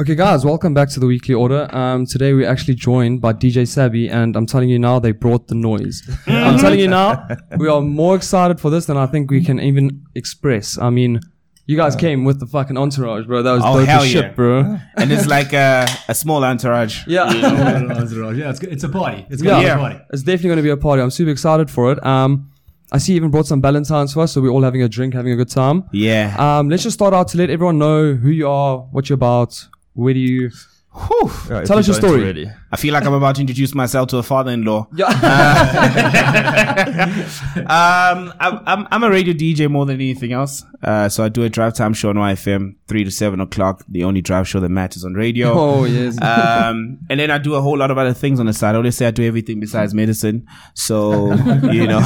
Okay, guys, welcome back to the weekly order. Um, today we're actually joined by DJ Sabby, and I'm telling you now, they brought the noise. I'm telling you now, we are more excited for this than I think we can even express. I mean, you guys came with the fucking entourage, bro. That was Oh, dope hell as yeah. shit, bro. and it's like a, a small entourage. Yeah. yeah, it's, it's a party. It's gonna Yeah. be a party. It's definitely going to be a party. I'm super excited for it. Um, I see you even brought some Valentine's for us, so we're all having a drink, having a good time. Yeah. Um, let's just start out to let everyone know who you are, what you're about, where do you. Whew. Tell us your story. already. I feel like I'm about to introduce myself to a father-in-law. Yeah. Um, I'm, I'm, I'm a radio DJ more than anything else. Uh, so I do a drive time show on YFM, three to seven o'clock. The only drive show that matters on radio. oh yes. um, and then I do a whole lot of other things on the side. I always say I do everything besides medicine. So, you know,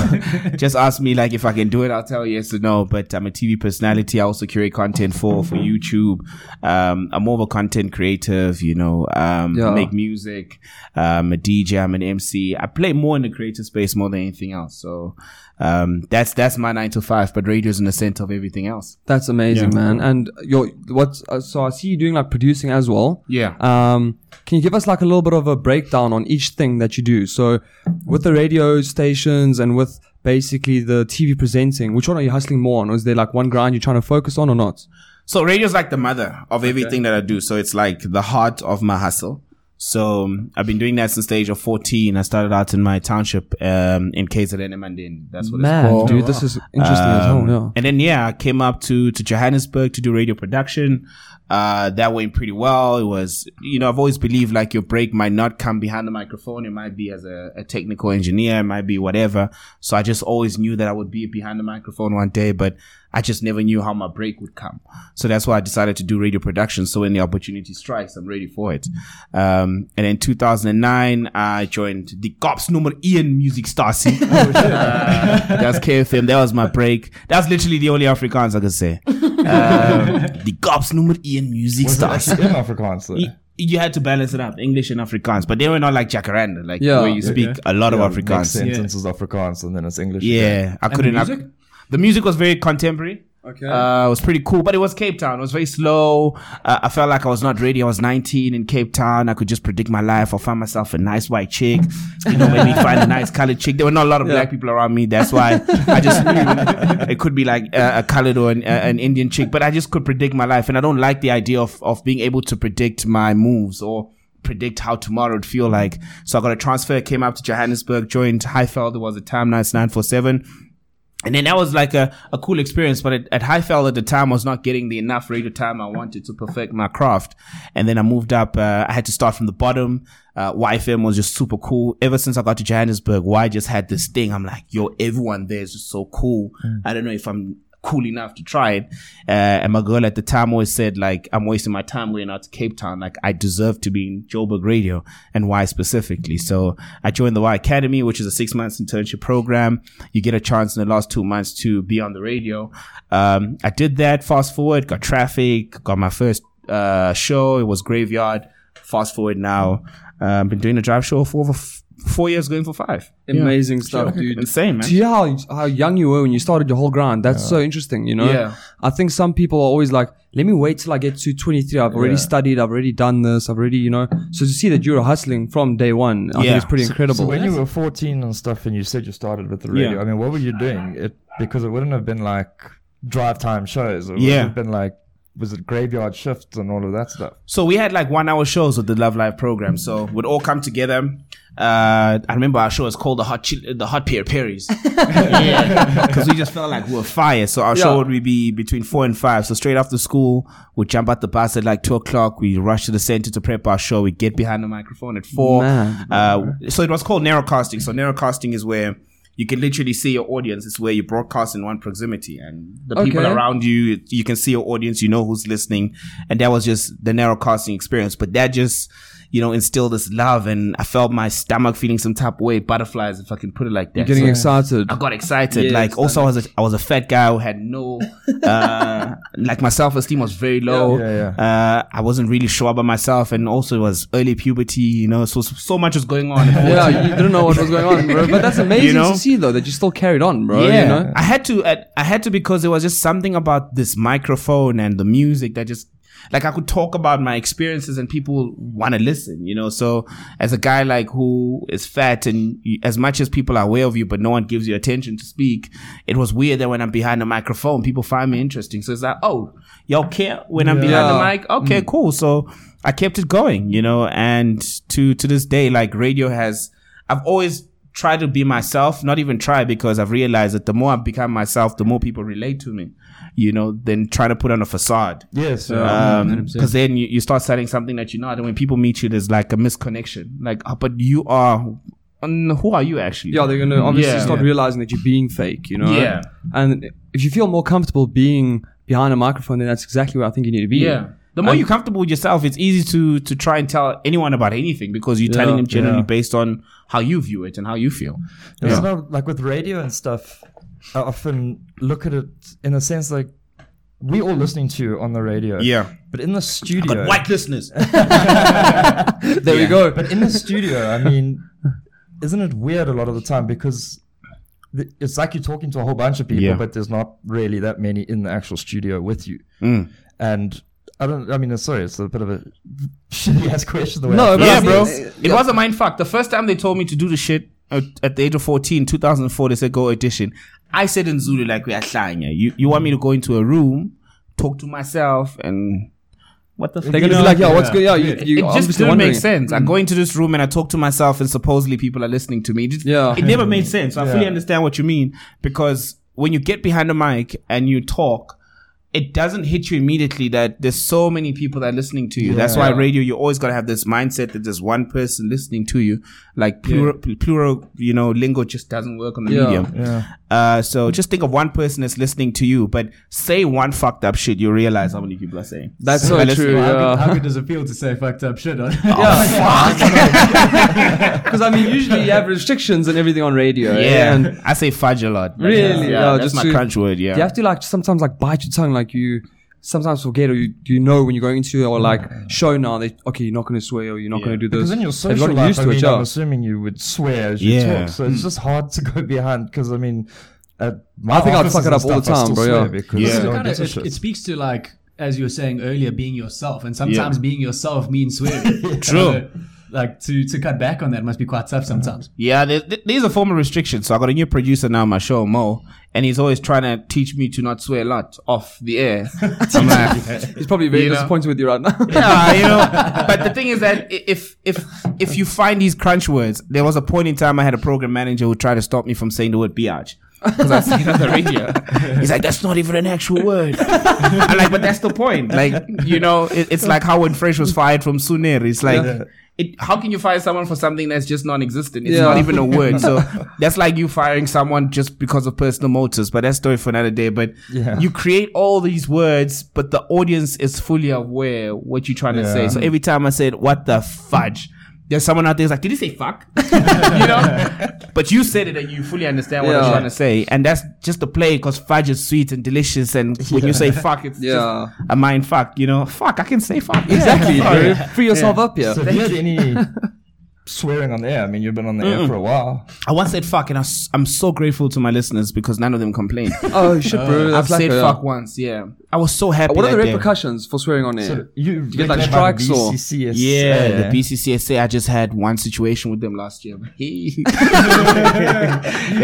just ask me like if I can do it, I'll tell you yes or no. But I'm a TV personality. I also curate content for, for YouTube. Um, I'm more of a content creative, you know, um, Yeah. make music. Um, a DJ, I'm an MC. I play more in the creative space more than anything else. So, um, that's, that's my nine to five, but radio's in the center of everything else. That's amazing, man. And you're what? Uh, so I see you doing like producing as well. Yeah. Um, can you give us like a little bit of a breakdown on each thing that you do? So with the radio stations and with basically the TV presenting, which one are you hustling more on? Or is there like one grind you're trying to focus on or not? So radio's like the mother of everything that I do. So it's like the heart of my hustle. So um, I've been doing that since the age of 14. I started out in my township um, in KZN Mandeni. That's what it's Man, called. dude, this is interesting as hell. Um, Yeah. And then yeah, I came up to to Johannesburg to do radio production. Uh, that went pretty well. It was, you know, I've always believed like your break might not come behind the microphone. It might be as a, a technical engineer. It might be whatever. So I just always knew that I would be behind the microphone one day, but I just never knew how my break would come. So that's why I decided to do radio production. So when the opportunity strikes, I'm ready for it. Um, and in 2009, I joined the Cops number Ian Music Station. Uh, that's KFM. That was my break. That's literally the only Afrikaans I could say. Um, the Cops number Ian Music Was it in Afrikaans though? You, you had to balance it up, English and Afrikaans, but they were not like Jacaranda, like Yeah. where you speak Okay. a lot Yeah, of Next Afrikaans. sentences is Afrikaans and then it's English. Yeah, again. I couldn't. the I- music? the music was very contemporary. Okay. Uh, it was pretty cool, but it was Cape Town. It was very slow. Uh, I felt like I was not ready. I was 19 in Cape Town. I could just predict my life. I'll find myself a nice white chick. You know, maybe find a nice colored chick. There were not a lot of black people around me. That's why I just knew it could be like a, a colored or an, a- an Indian chick, but I just could predict my life. And I don't like the idea of, of being able to predict my moves or predict how tomorrow would feel like. So I got a transfer, came up to Johannesburg, joined Highveld. It was a time now it's 947. And then that was like a, a cool experience, but at, at at the time, I was not getting the enough radio time I wanted to perfect my craft. And then I moved up, uh, I had to start from the bottom. Uh, YFM was just super cool. Ever since I got to Johannesburg, Y just had this thing. I'm like, yo, everyone there is just so cool. I don't know if I'm cool enough to try it. Uh, and my girl at the time always said, like, I'm wasting my time going out to Cape Town. Like, I deserve to be in Joburg Radio and why specifically. So I joined the Y Academy, which is a six months internship program. You get a chance in the last two months to be on the radio. Um, I did that. Fast forward, got traffic, got my first, uh, show. It was graveyard. Fast forward now. Uh, I've been doing a drive show for over f- four years, going for five. Amazing stuff, dude. Insane, man. To hear how, how young you were when you started your whole grind, that's so interesting, you know? Yeah. I think some people are always like, let me wait till I get to 23. I've already Yeah. studied. I've already done this. I've already, you know. So to see that you're hustling from day one, I think Yeah. it's pretty So- incredible. So when you were 14 and stuff, and you said you started with the radio, Yeah. I mean, what were you doing? It because it wouldn't have been like drive time shows. It would Yeah. have been like was it graveyard shifts and all of that stuff? So we had like one hour shows with the Love Live program. So we'd all come together. Uh, I remember our show was called the Hot Chil- the Hot Pear Perries. Because we just felt like we were fire. So our Yeah. show would be between four and five. So straight after school, we'd jump out the bus at like two o'clock. We rush to the center to prep our show. We get behind the microphone at four. Man. Uh, so it was called narrowcasting. So narrowcasting is where you can literally see your audience. It's where you broadcast in one proximity and the people around you, you can see your audience, you know who's listening. And that was just the narrowcasting experience. But that just, you know, instill this love and I felt my stomach feeling some type of way, butterflies, if I can put it like that. You're getting So- excited. I got excited. Yes, like also I was a, I was a fat guy who had no uh like my self esteem was very low. Yeah, Uh I wasn't really sure about myself and also it was early puberty, you know, so so much was going on. yeah, you didn't know what was going on, bro. But that's amazing You know? to see, though, that you still carried on, bro. yeah, You know? I had to. I, I had to because there was just something about this microphone and the music that just like I could talk about my experiences and people want to listen, you know. So as a guy like who is fat and as much as people are aware of you, but no one gives you attention to speak, it was weird that when I'm behind the microphone, people find me interesting. So it's like, oh, y'all care when I'm behind the mic? Mm. Okay, cool. So I kept it going, you know, and to to this day, like radio has, I've always tried to be myself. Not even try because I've realized that the more I become myself, the more people relate to me, you know, than trying to put on a facade. Yes. Um, 100%. because then you, you start selling something that you're not, and when people meet you, there's like a misconnection. Like, oh, but you are. um, who are you actually? Yeah, they're gonna obviously Yeah. start realizing that you're being fake, you know. Yeah. And if you feel more comfortable being behind a microphone, then that's exactly where I think you need to be. Yeah. The more And- you're comfortable with yourself, it's easy to to try and tell anyone about anything because you're telling them generally Yeah. based on how you view it and how you feel. It's not like with radio and stuff. I often look at it in a sense like we all listening to you on the radio. Yeah. But in the studio, white listeners. There we go. but in the studio, I mean, isn't it weird a lot of the time because th- it's like you're talking to a whole bunch of people, Yeah. but there's not really that many in the actual studio with you. Mm. And I don't. I mean, sorry, it's a bit of a shitty ass question. The way No, but yeah, I mean, bro. uh, It was a mind fuck. The first time they told me to do the shit at, at the age of 14, 2004, they said go audition. I said in Zulu like we are hlanya. You you want me to go into a room, talk to myself, and what the? fuck? They're you gonna be like, "Yo, what's good? Yeah, you, It just obviously didn't wondering. make sense. I mm. go into this room and I talk to myself, and supposedly people are listening to me. It, just- Yeah. it never made sense. I fully understand what you mean because when you get behind the mic and you talk, it doesn't hit you immediately that there's so many people that are listening to you. That's why radio, you always got to have this mindset that there's one person listening to you. Like plural, plural, you know, lingo just doesn't work on the Yeah. medium. Yeah. Uh, so just think of one person that's listening to you, but say one fucked up shit, you realize how many people are saying. That's so Let's- true. Well, how, good, how good does it feel to say fucked up shit on? Because I mean, usually you have restrictions and everything on radio. Yeah, And I say fudge a lot. Really? Yeah, Yeah, that's just my to- crunch word. Yeah. you have to like sometimes like bite your tongue, like you sometimes forget or you you know when you're going into or mm. like show now that okay you're not going to swear or you're not Yeah. going to do this. Because in your They've social life, used I to mean, it. I'm assuming you would swear as you Yeah. talk, so it's mm. just hard to go behind. Because I mean, at my I think I'd offices fuck it up all the time, still bro, yeah. Because Yeah. no So kinda, it, it speaks to like as you were saying earlier, being yourself, and sometimes being yourself means swearing. True. Like to to cut back on that must be quite tough sometimes. Yeah, there, there- there's a form of restriction. So I got a new producer now on my show, Mo, and he's always trying to teach me to not swear a lot off the air. I'm like, He's probably very You know? disappointed with you right now. yeah, you know. But the thing is that if if if you find these crunch words, there was a point in time I had a program manager who tried to stop me from saying the word biatch. Because I said it on the radio. He's like, that's not even an actual word. I'm like, but that's the point. Like, you know, it, it's like how when Fresh was fired from Suner. It's like, it, how can you fire someone for something that's just non-existent? It's Yeah. not even a word. So that's like you firing someone just because of personal motives. But that's story for another day. But Yeah. you create all these words, but the audience is fully aware what you're trying to say. So every time I said, what the fudge? There's someone out there who's like, did he say fuck? you know? But you said it and you fully understand what I'm trying to say. And that's just the play because fudge is sweet and delicious. And when you say fuck, it's Yeah. just a mind fuck, you know? Fuck, I can say fuck. exactly, Sorry. Free yourself up here. So have you had any swearing on the air? I mean, you've been on the air for a while. I once said fuck, and I s- I'm so grateful to my listeners because none of them complain. Oh shit, bro. I've That's like said a- fuck once, yeah. I was so happy. What are the that day. repercussions for swearing on air? So you, get, like, reclaim strikes or- BCCSA. Yeah, the BCCSA. I just had one situation with them last year. they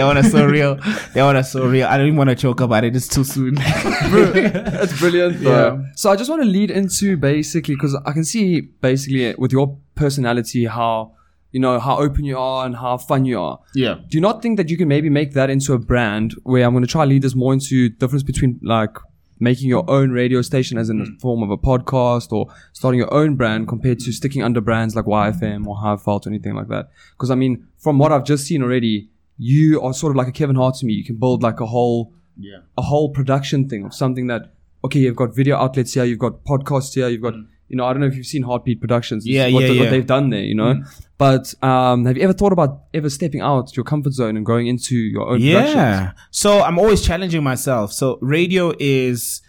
want us so real. They want us so real. I don't even want to joke about it. It's too soon. That's brilliant. Though. Yeah. So I just want to lead into basically because I can see basically with your personality how you know how open you are and how fun you are. yeah. Do you not think that you can maybe make that into a brand where I'm going to try lead this more into difference between like making your own radio station as in the mm. form of a podcast or starting your own brand compared to sticking under brands like YFM or Highveld or anything like that? Because I mean, from what I've just seen already, you are sort of like a Kevin Hart to me. You can build like a whole Yeah. a whole production thing of something that okay, you've got video outlets here, you've got podcasts here, you've got mm. You know, I don't know if you've seen HartBeat Productions. Yeah, what, yeah, the- what they've done there, you know. But um, have you ever thought about ever stepping out your comfort zone and going into your own productions? Yeah. So I'm always challenging myself. So radio is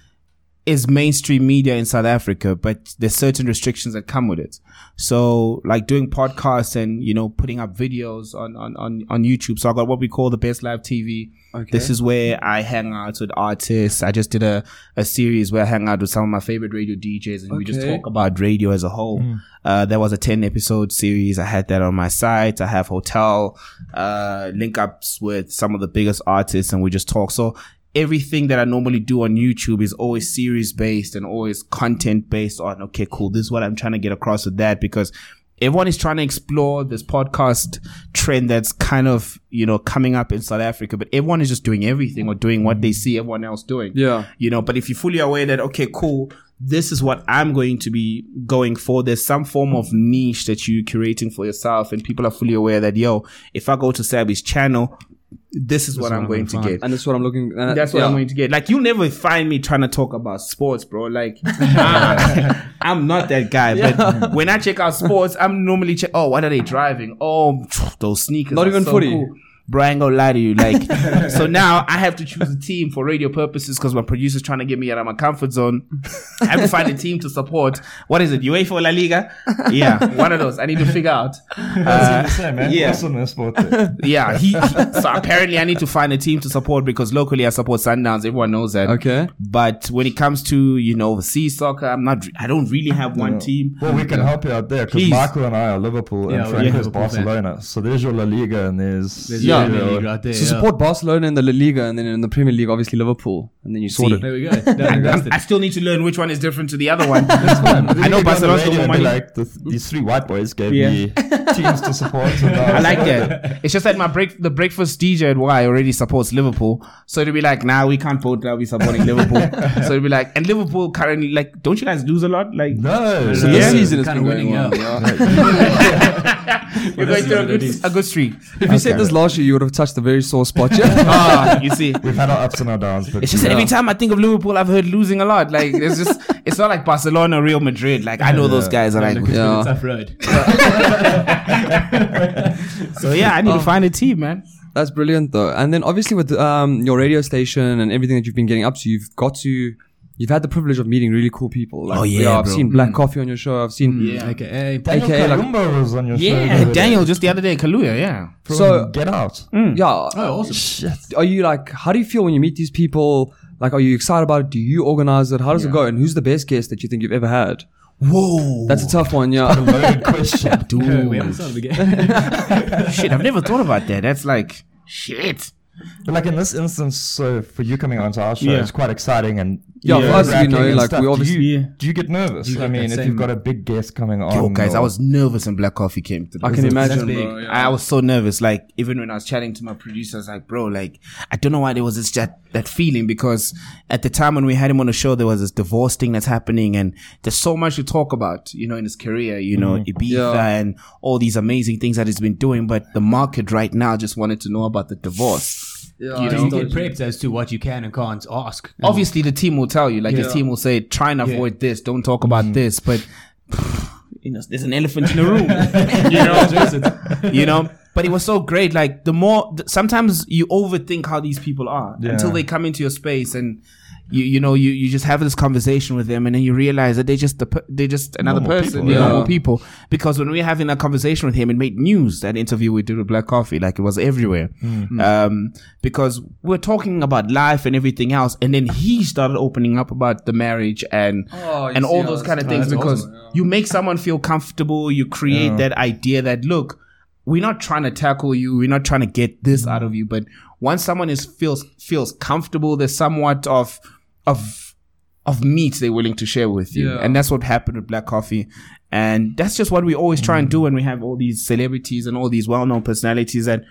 is mainstream media in South Africa, but there's certain restrictions that come with it. So like doing podcasts and, you know, putting up videos on, on, on, on YouTube. So I got what we call the best live TV. Okay. This is where I hang out with artists. I just did a, a series where I hang out with some of my favorite radio DJs and we just talk about radio as a whole. Uh, there was a 10 episode series. I had that on my site. I have hotel, uh, link ups with some of the biggest artists and we just talk. So everything that I normally do on YouTube is always series based and always content based on, okay, cool. This is what I'm trying to get across with that because everyone is trying to explore this podcast trend that's kind of, you know, coming up in South Africa, but everyone is just doing everything or doing what they see everyone else doing Yeah. you know but if you're fully aware that okay cool this is what i'm going to be going for there's some form of niche that you're curating for yourself and people are fully aware that yo if i go to Sabby's channel this is what i'm going to get And that's what I'm looking. Uh, that's what yeah. I'm going to get. Like, you'll never find me trying to talk about sports, bro. Like, I- I'm not that guy. But when I check out sports, I'm normally check. Oh, what are they driving? Oh, those sneakers. Not are even so footy. cool. Bro, I ain't gonna lie to you. Like, so now I have to choose a team for radio purposes because my producer's trying to get me out of my comfort zone. I have to find a team to support. What is it? UEFA or La Liga? Yeah, one of those. I need to figure out. Uh, Same, man. yeah. Awesome in sport. there. yeah, he, he- so apparently I need to find a team to support because locally I support Sundowns. Everyone knows that. Okay. But when it comes to you know overseas soccer, I'm not. I don't really have one team. Well, we can help you out there because Please. Michael and I are Liverpool Yeah, and we're Frank is Liverpool fans. Barcelona. So there's your La Liga and there's, There's Yeah. yeah. Premier League right there. So yeah. support Barcelona in the La Liga, and then in the Premier League, obviously Liverpool, and then you sort See. it. There we go. Done I. I still need to learn which one is different to the other one. I I know Barcelona's got more money. Like the, these three white boys gave Yeah. me teams to support. I like that. It's just that my break, the breakfast DJ at Y already supports Liverpool, so it'll be like, nah, we can't both now be supporting Liverpool. so it'll be like, and Liverpool currently, like, don't you guys lose a lot? Like, No, So no. this Yeah. season is Kinda winning, well. you're going through a good, a good streak. If you said this last year, you would have touched a very sore spot. Yeah. Ah, you see. We've had our ups and our downs, but It's just that every time I think of Liverpool, I've heard losing a lot. Like it's just, it's not like Barcelona, Real Madrid. Like I know those guys are like. Look, it's been Yeah. a tough road. So yeah, I need to find a team, man. That's brilliant, though. And then obviously with um, your radio station and everything that you've been getting up to, you've got to. You've had the privilege of meeting really cool people. Like, Oh, yeah, I've bro. seen Black Coffee on your show. I've seen. Yeah. AKA. Daniel AKA, like- was on your show. the Yeah. Daniel just the other day, Kaluuya. Yeah. From So- Get Out. Yeah. Oh, awesome. Shit. Are you like? How do you feel when you meet these people? Like, are you excited about it? Do you organize it? How does it go? And who's the best guest that you think you've ever had? Whoa. That's a tough one. Yeah. Loaded question. Uh, we haven't started again. shit. I've never thought about that. That's like shit. But like in this instance, so for you coming onto our show, Yeah. it's quite exciting and Yeah, for us, you nerve-wracking know, like, stuff. we Do obviously- you, Yeah. do you get nervous? you I mean, if same- you've got a big guest coming on, Yo, guys, I was nervous when Black Coffee came. To I can imagine, bro. Yeah. I was so nervous. Like even when I was chatting to my producer, I was like, "Bro, like I don't know why there was this that that feeling because at the time when we had him on the show, there was this divorce thing that's happening, and there's so much to talk about, you know, in his career, you know, mm-hmm. Ibiza Yeah. and all these amazing things that he's been doing. But the market right now just wanted to know about the divorce. Yeah, You I know? you get prepped as to what you can and can't ask. And Obviously, the team will tell you, like his team will say, "Try and avoid this. Don't talk about mm-hmm. this." But you know, there's an elephant in the room. you know, you know. But it was so great. Like the more, th- sometimes you overthink how these people are Yeah. until they come into your space and. You, you know you, you just have this conversation with them and then you realize that they're just the, per- they're just another Normal person people, they're yeah. normal people. Because when we were having that conversation with him it made news that interview we did with Black Coffee like it was everywhere. Um, because we're talking about life and everything else and then he started opening up about the marriage and Oh, and see all those kind of things because awesome, yeah. you make someone feel comfortable you create that idea that look we're not trying to tackle you we're not trying to get this out of you but once someone is feels feels comfortable there's somewhat of of of meat they're willing to share with you. Yeah. and that's what happened with black coffee. And that's just what we always try and do mm. when we have all these celebrities and all these well-known personalities that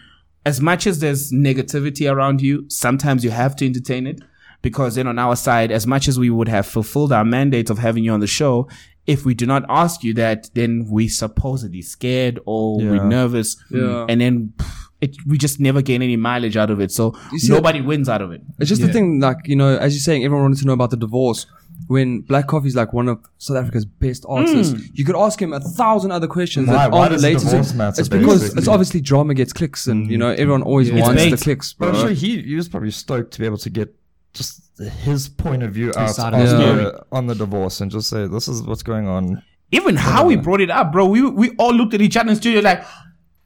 as much as there's negativity around you sometimes you have to entertain it because then on our side as much as we would have fulfilled our mandate of having you on the show if we do not ask you that then we supposedly scared or we're nervous Yeah. and then pff, it, we just never gain any mileage out of it so see- nobody wins out of it It's just the thing, like you know, as you're saying, everyone wanted to know about the divorce. When Black Coffee is like one of South Africa's best hmm. artists, you could ask him a thousand other questions Why- that aren't related. to divorce it. It's because basically? it's obviously drama gets clicks, and you know mm. everyone always It's wants the clicks, But bro. I'm sure he, he was probably stoked to be able to get just his point of view out on, of the the, on the divorce and just say this is what's going on. Even how he brought it up, bro. We we all looked at each other in the studio like.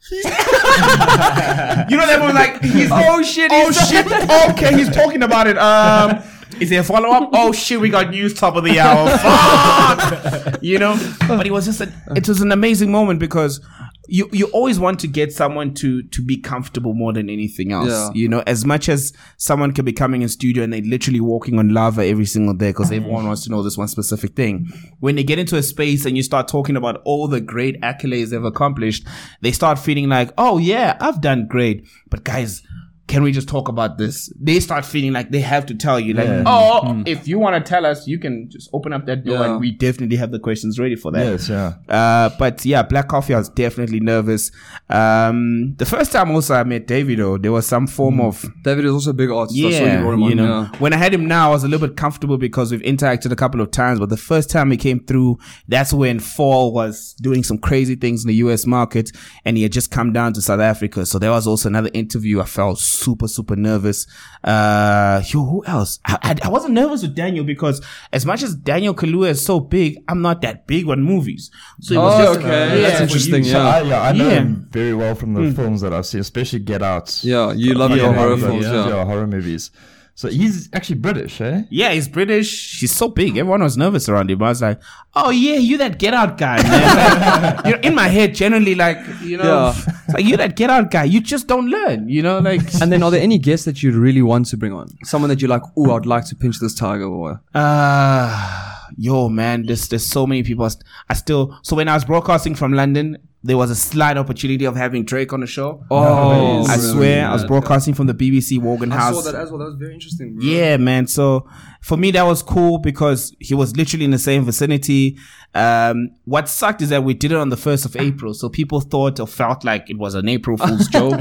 you know, that was like, he's, oh shit, oh shit, okay, he's talking about it. Um, is there a follow up? Oh shit, we got news top of the hour. Fuck, you know. But it was just, a, it was an amazing moment because you you always want to get someone to to be comfortable more than anything else. Yeah. You know, as much as someone can be coming in studio and they're literally walking on lava every single day because everyone wants to know this one specific thing. When they get into a space and you start talking about all the great accolades they've accomplished, they start feeling like, oh yeah, I've done great. But guys, can we just talk about this? They start feeling like they have to tell you, like, oh, if you want to tell us, you can just open up that door Yeah. and we definitely have the questions ready for that. Yes, yeah. Uh, but yeah, Black Coffee, I was definitely nervous. Um, the first time also I met Davido, though, there was some form of Davido is also a big artist. Yeah, brought him you on, know. yeah. When I had him now, I was a little bit comfortable because we've interacted a couple of times. But the first time he came through, that's when Fall was doing some crazy things in the U.S. market, and he had just come down to South Africa. So there was also another interview. I felt super, super nervous. Uh, yo, who else? I, I, I wasn't nervous with Daniel because as much as Daniel Kaluuya is so big, I'm not that big on movies. So it was Oh, just okay. yeah, That's interesting, you. So yeah. I, yeah, I know Yeah. him very well from the films that I've seen, especially Get Out. Yeah, you love your horror yeah, films, yeah, yeah. horror movies. So he's actually British, eh? Yeah, he's British. He's so big. Everyone was nervous around him. I was like, "Oh yeah, you that Get Out guy." Man. You're in my head generally like, you know, Yeah. like you that Get Out guy. You just don't learn, you know, like. And then are there any guests that you really want to bring on? Someone that you're like, oh, I'd like to pinch this tiger or Uh, yo, man, there's there's so many people. I still so when I was broadcasting from London, there was a slight opportunity of having Drake on the show. Oh, I swear, I was broadcasting from the BBC Morgan I House. saw that as well. That was very interesting. Bro. Yeah, man. So for me, that was cool because he was literally in the same vicinity. Um, what sucked is that we did it on the 1st of April. So people thought or felt like it was an April Fool's joke.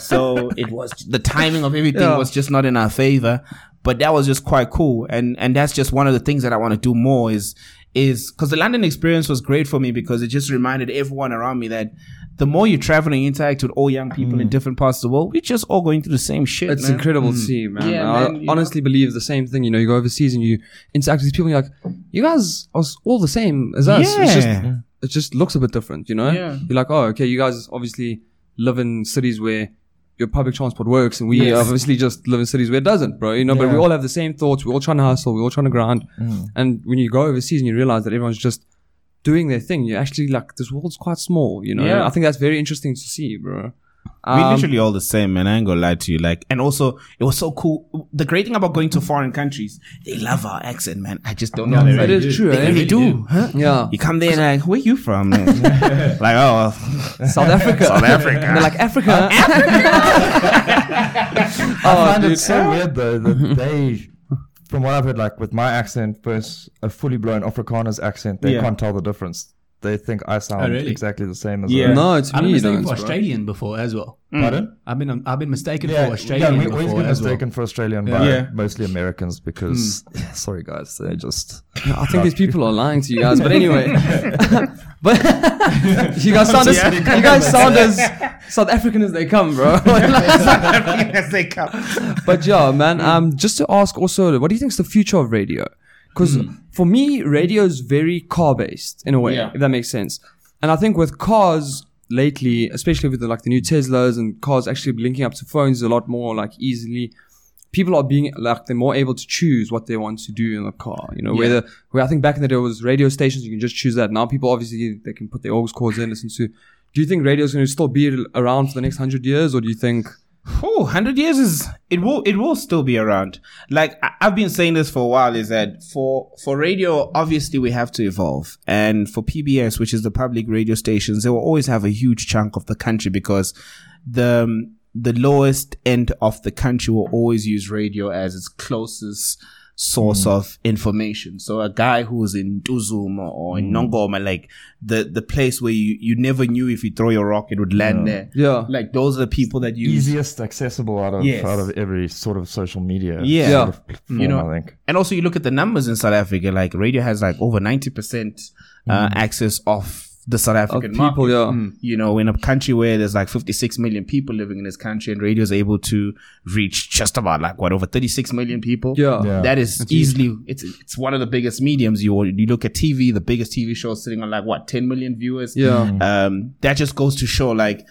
so it was, the timing of everything Yeah. was just not in our favor. But that was just quite cool. And, and that's just one of the things that I want to do more is, is because the London experience was great for me because it just reminded everyone around me that the more you travel and interact with all young people in mm. different parts of the world, we're just all going through the same shit. It's man. incredible to mm. see, man. Yeah, I man, you honestly believe the same thing. You know, you go overseas and you interact with these people, and you're like, you guys are all the same as us. It's just, Yeah. it just looks a bit different, you know? Yeah. You're like, oh, okay, you guys obviously live in cities where your public transport works, and we Yes. obviously just live in cities where it doesn't, bro. You know, but we all have the same thoughts. We're all trying to hustle. We're all trying to grind. Mm. And when you go overseas and you realize that everyone's just doing their thing, you're actually like, this world's quite small, you know? Yeah. I think that's very interesting to see, bro. We Um, literally all the same, man. I ain't gonna lie to you. Like, and also, it was so cool. The great thing about going to foreign countries, they love our accent, man. I just don't know. they It really is true, They eh? really do. Huh? Yeah. You come there and like, where are you from, man? like, oh, South Africa. South Africa. And they're like, Africa. I Oh, find dude. it so weird though that they, from what I've heard, like with my accent versus a fully blown Afrikaner's accent, they Yeah. can't tell the difference. They think I sound Oh, really? exactly the same as Yeah. them. no, it's I've been me. mistaken don't, for bro. Australian before as well. Pardon? I've been I've been mistaken Yeah, for Australian yeah, we always before get as well. mistaken for Australian Yeah. by Yeah. mostly Americans because, sorry guys, they're just I think these people are lying to you guys. But anyway, but you guys sound as you guys sound as South African as they come, bro. South African as they come. but yeah, man. Um, just to ask also, what do you think is the future of radio? Because mm-hmm. for me, radio is very car based in a way, Yeah. if that makes sense. And I think with cars lately, especially with the, like the new Teslas and cars actually linking up to phones a lot more like easily, people are being like they're more able to choose what they want to do in the car. You know, whether where I think back in the day it was radio stations, you can just choose that. Now people obviously they can put their aux cords in, listen to. Do you think radio is going to still be around for the next hundred years, or do you think? Oh, 100 years is it will it will still be around. Like I, I've been saying this for a while is that for for radio obviously we have to evolve. And for PBS, which is the public radio stations, they will always have a huge chunk of the country because the the lowest end of the country will always use radio as its closest source mm. of information. So a guy who's in Tuzuma or in mm. Nongoma, like the, the place where you, you never knew if you throw your rock, it would land there. Yeah. Like those are the people that use easiest accessible out of Yes. out of every sort of social media. Yeah. sort of platform, You know, I think. and also you look at the numbers in South Africa, like radio has like over 90% uh, mm. access of the South African people, market. yeah. Mm. You know, in a country where there's like 56 million people living in this country and radio is able to reach just about like what over 36 million people. Yeah. Yeah. That is easily it's it's one of the biggest mediums. You you look at TV, the biggest TV show sitting on like what 10 million viewers. Yeah. Um, that just goes to show like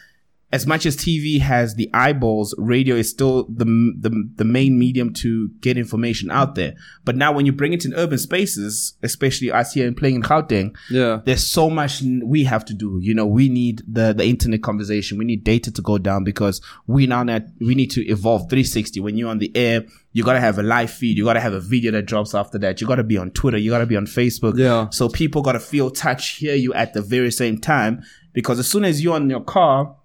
as much as TV has the eyeballs, radio is still the, the the main medium to get information out there. But now when you bring it in urban spaces, especially us here and playing in Gauteng, Yeah. there's so much we have to do. You know, we need the the internet conversation. We need data to go down because we now net, we need to evolve 360. When you're on the air, you gotta have a live feed. You gotta have a video that drops after that. You gotta be on Twitter. You gotta be on Facebook. Yeah. So people gotta feel, touch, hear you at the very same time. Because as soon as you're on your car,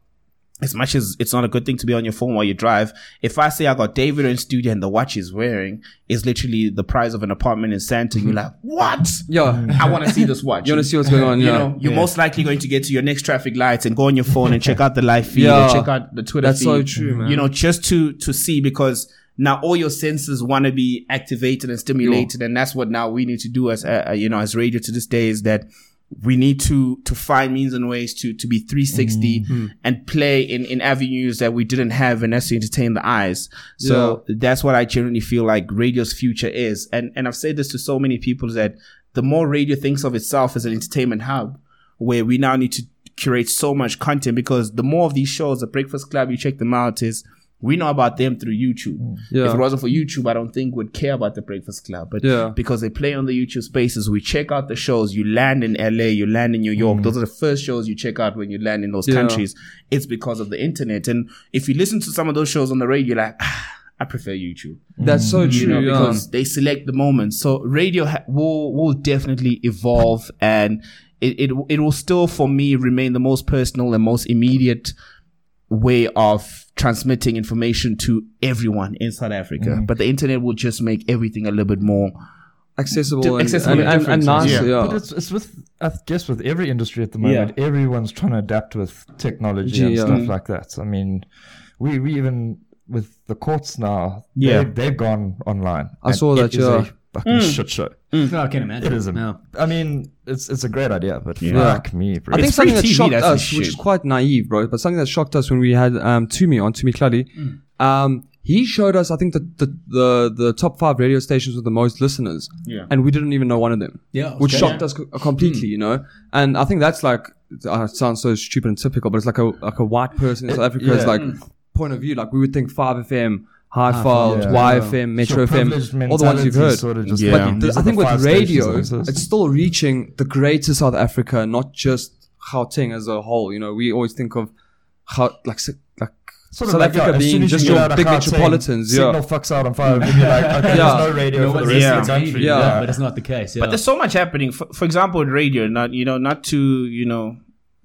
as much as it's not a good thing to be on your phone while you drive, if I say I got Davido in studio and the watch he's wearing is literally the price of an apartment in Sandton, you're like, what? Yeah. I want to see this watch. You want to see what's going on? You Yeah. know, you're most likely going to get to your next traffic lights and go on your phone and check out the live feed Yeah. and check out the Twitter That's feed. so true, man. You know, just to to see because now all your senses want to be activated and stimulated, and that's what now we need to do as uh, uh, you know as radio to this day is that we need to to find means and ways to to be 360 Mm-hmm. and play in in avenues that we didn't have and that's to entertain the eyes. So that's what i genuinely feel like radio's future is. And and i've said this to so many people that the more radio thinks of itself as an entertainment hub where we now need to curate so much content because the more of these shows the breakfast club you check them out is we know about them through YouTube. Yeah. If it wasn't for YouTube, I don't think we'd care about the Breakfast Club. But Yeah. because they play on the YouTube spaces, we check out the shows. You land in LA, you land in New York. Those are the first shows you check out when you land in those Yeah. countries. It's because of the internet. And if you listen to some of those shows on the radio, you're like, ah, I prefer YouTube. That's so You true. know, because they select the moment. So radio ha- will will definitely evolve, and it, it it will still for me remain the most personal and most immediate way of transmitting information to everyone in South Africa. Mm. But the internet will just make everything a little bit more. accessible, Di- and, accessible and, in and, and different nice. senses. Yeah. But it's, it's with, I guess, with every industry at the moment, everyone's trying to adapt with technology and stuff Mm. like that. I mean, we, we even, with the courts now, Yeah. they've, they've gone online. I and saw it that, is yeah. a fucking shit show. No, I can't imagine. It is a, No. I mean, it's it's a great idea, but Yeah. fuck me, bro. I think It's something that TV, shocked that's the us, which is quite naive, bro, but something that shocked us when we had um, Tumi on, Tumi Kladi, um, he showed us, I think, the, the, the, the top five radio stations with the most listeners. Yeah. And we didn't even know one of them. Yeah, Which okay. shocked us co- completely, you know? And I think that's like, uh, it sounds so stupid and typical, but it's like a, like a white person in South Africa's yeah. like point of view. Like we would think 5FM, High Five, yeah. YFM, Metro Your privileged FM, all the ones you've heard. Sort of just Yeah. But like, the- I think with radio, it's still reaching the greater South Africa, not just Gauteng as a whole. You know, we always think of how like like Sort of South like, Africa yeah, as soon being as you just your big Gauteng, metropolitans. Signal Yeah, fucks out on fire, you're like, okay, Yeah. there's no radio No for the rest Yeah. of the country. Yeah. Yeah, but it's not the case. Yeah. But there's so much happening. For, for example, with radio, not you know, not to you know,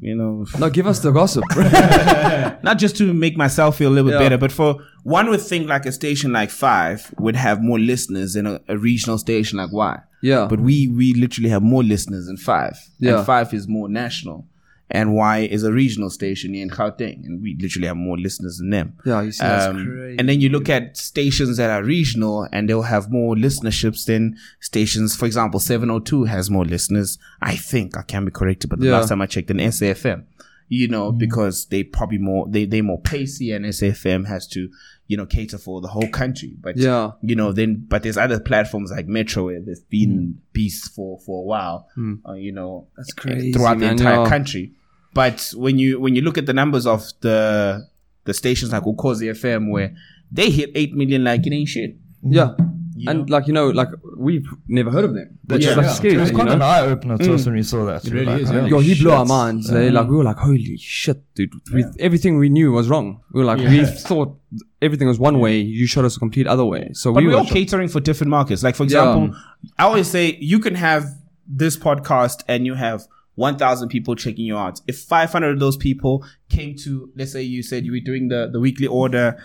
you know, no, give us the gossip. not just to make myself feel a little bit Yeah. better, but for one would think like a station like Five would have more listeners than a, a regional station like Y. yeah, But we we literally have more listeners than Five. Yeah. And Five is more national. And Y is a regional station in Gauteng, and we literally have more listeners than them. yeah, you see, that's Um, crazy. and then you look at stations that are regional and they'll have more listenerships than stations. For example, 702 has more listeners. I think I can be corrected, but the Yeah. last time I checked, than SAFM, you know, because they probably more, they, they more pacey and SAFM has to, you know, cater for the whole country. But, Yeah. you know, then, but there's other platforms like Metro where there's been beasts for, for a while, uh, you know, That's crazy, throughout the entire yeah. country. But when you when you look at the numbers of the the stations like Ukhozi FM where they hit eight million like it ain't shit. yeah. You and know? like you know, like we've never heard of them, which Yeah. is like Yeah. scary. It was thing, quite you an eye opener to us when we saw that. It really like, is, yeah. Yo, he blew our shit. minds. eh? Like we were like, holy shit, dude. We, everything we knew was wrong. We were like, we thought everything was one way. You showed us a complete other way. So But we we're were all catering for different markets. Like for example, I always say you can have this podcast and you have 1,000 people checking you out. If 500 of those people came to, let's say you said you were doing the, the weekly order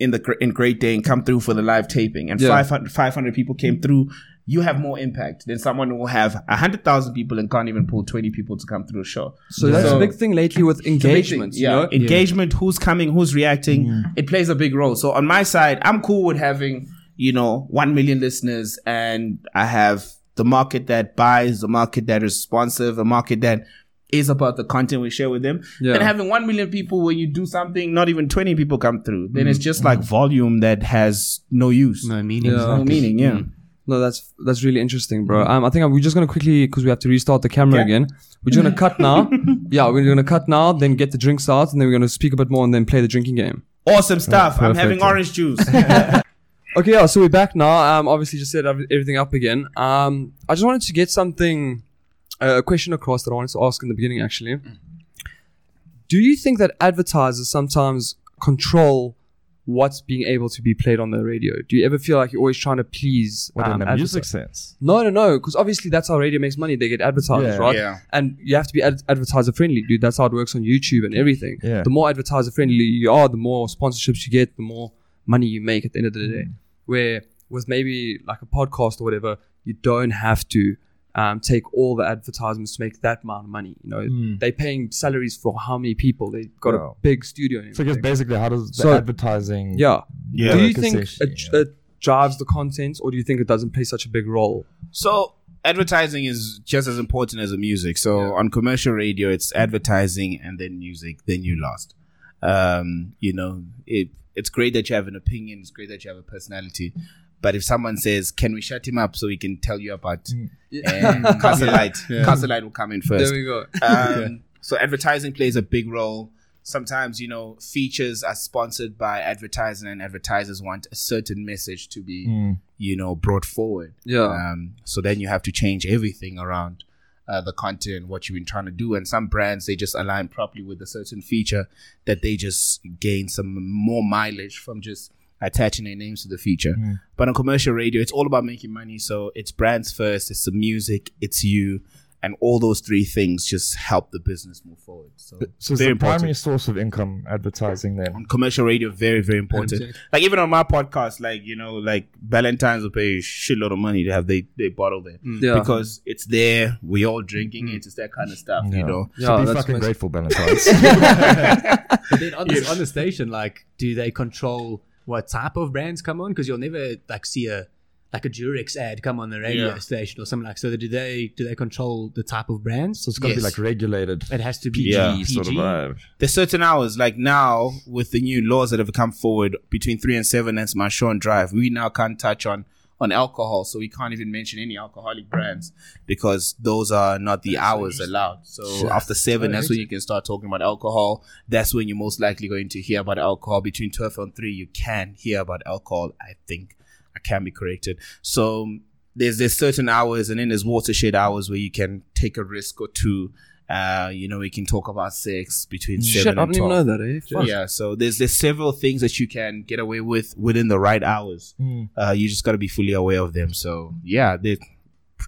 in the in Great Day and come through for the live taping and Yeah. 500, 500 people came through, you have more impact than someone who will have 100,000 people and can't even pull 20 people to come through a show. So that's So- a big thing lately with engagement. You yeah, know? engagement, who's coming, who's reacting, mm. it plays a big role. So on my side, I'm cool with having, you know, 1 million listeners and I have the market that buys, the market that is responsive, a market that is about the content we share with them. Yeah. And having 1 million people when you do something, not even 20 people come through, then Mm. it's just like volume that has no use. No meaning. Yeah. No meaning, yeah. No, that's that's really interesting, bro. Um, I think I'm, we're just gonna quickly because we have to restart the camera Yeah. again. We're just gonna cut now. yeah, we're gonna cut now, then get the drinks out, and then we're gonna speak a bit more, and then play the drinking game. Awesome stuff. I'm having orange juice. Okay, yeah. So we're back now. Um, obviously just set everything up again. Um, I just wanted to get something, uh, a question across that I wanted to ask in the beginning. Actually, do you think that advertisers sometimes control what's being able to be played on the radio? Do you ever feel like you're always trying to please? What um, in the music sense? No, no, no. Because obviously that's how radio makes money. They get advertisers, Yeah. right? Yeah. And you have to be ad- advertiser friendly, dude. That's how it works on YouTube and everything. Yeah. The more advertiser friendly you are, the more sponsorships you get, the more money you make at the end of the Mm. day. Where with maybe like a podcast or whatever, you don't have to um, take all the advertisements to make that amount of money. You know, they're paying salaries for how many people? They've got Mm. Yeah. a big studio. And So I basically, how does the So- advertising? yeah. Yeah. Do you think it, yeah. it drives the content, or do you think it doesn't play such a big role? So advertising is just as important as the music. So on commercial radio, it's advertising and then music, then you lost. Um, you know, it it's great that you have an opinion. It's great that you have a personality. But if someone says, "Can we shut him up so we can tell you about uh, Castle Lite?" Castle Lite will come in first. There we go. Um, so advertising plays a big role. Sometimes, you know, features are sponsored by advertising and advertisers want a certain message to be, you know, brought forward. Yeah. Um, so then you have to change everything around uh, the content, what you've been trying to do. And some brands, they just align properly with a certain feature that they just gain some more mileage from just attaching their names to the feature. But on commercial radio, it's all about making money. So it's brands first, it's the music, it's you. And all those three things just help the business move forward. So, So it's very the primary important. source of income advertising then. On commercial radio, very, very important. Exactly. Like even on my podcast, like, you know, like Valentine's will pay a shitload of money to have they, they bottle there. Yeah. Because it's there, we all drinking it, it's that kind of stuff, you know. Yeah, so be fucking amazing. grateful, Valentine's. But then on, the, on the station, like, do they control what type of brands come on? Because you'll never like see a like a Durex ad come on the radio Yeah. station or something like. So do they do they control the type of brands? so it's got to Yes. be like regulated. It has to be Yeah. PG. Sort of vibe. There's certain hours, like now with the new laws that have come forward between three and seven, that's my show and drive. We now can't touch on on alcohol, so we can't even mention any alcoholic brands because those are not the hours allowed. So after seven, that's when you can start talking about alcohol. That's when you're most likely going to hear about alcohol. Between twelve and three, you can hear about alcohol. I think I can be corrected. So there's there's certain hours, and then there's watershed hours where you can take a risk or two. Uh, you know, we can talk about sex between seven I and didn't even twelve. know that, eh? Fuck. Yeah, so there's there's several things that you can get away with within the right hours. Uh, you just got to be fully aware of them. So yeah,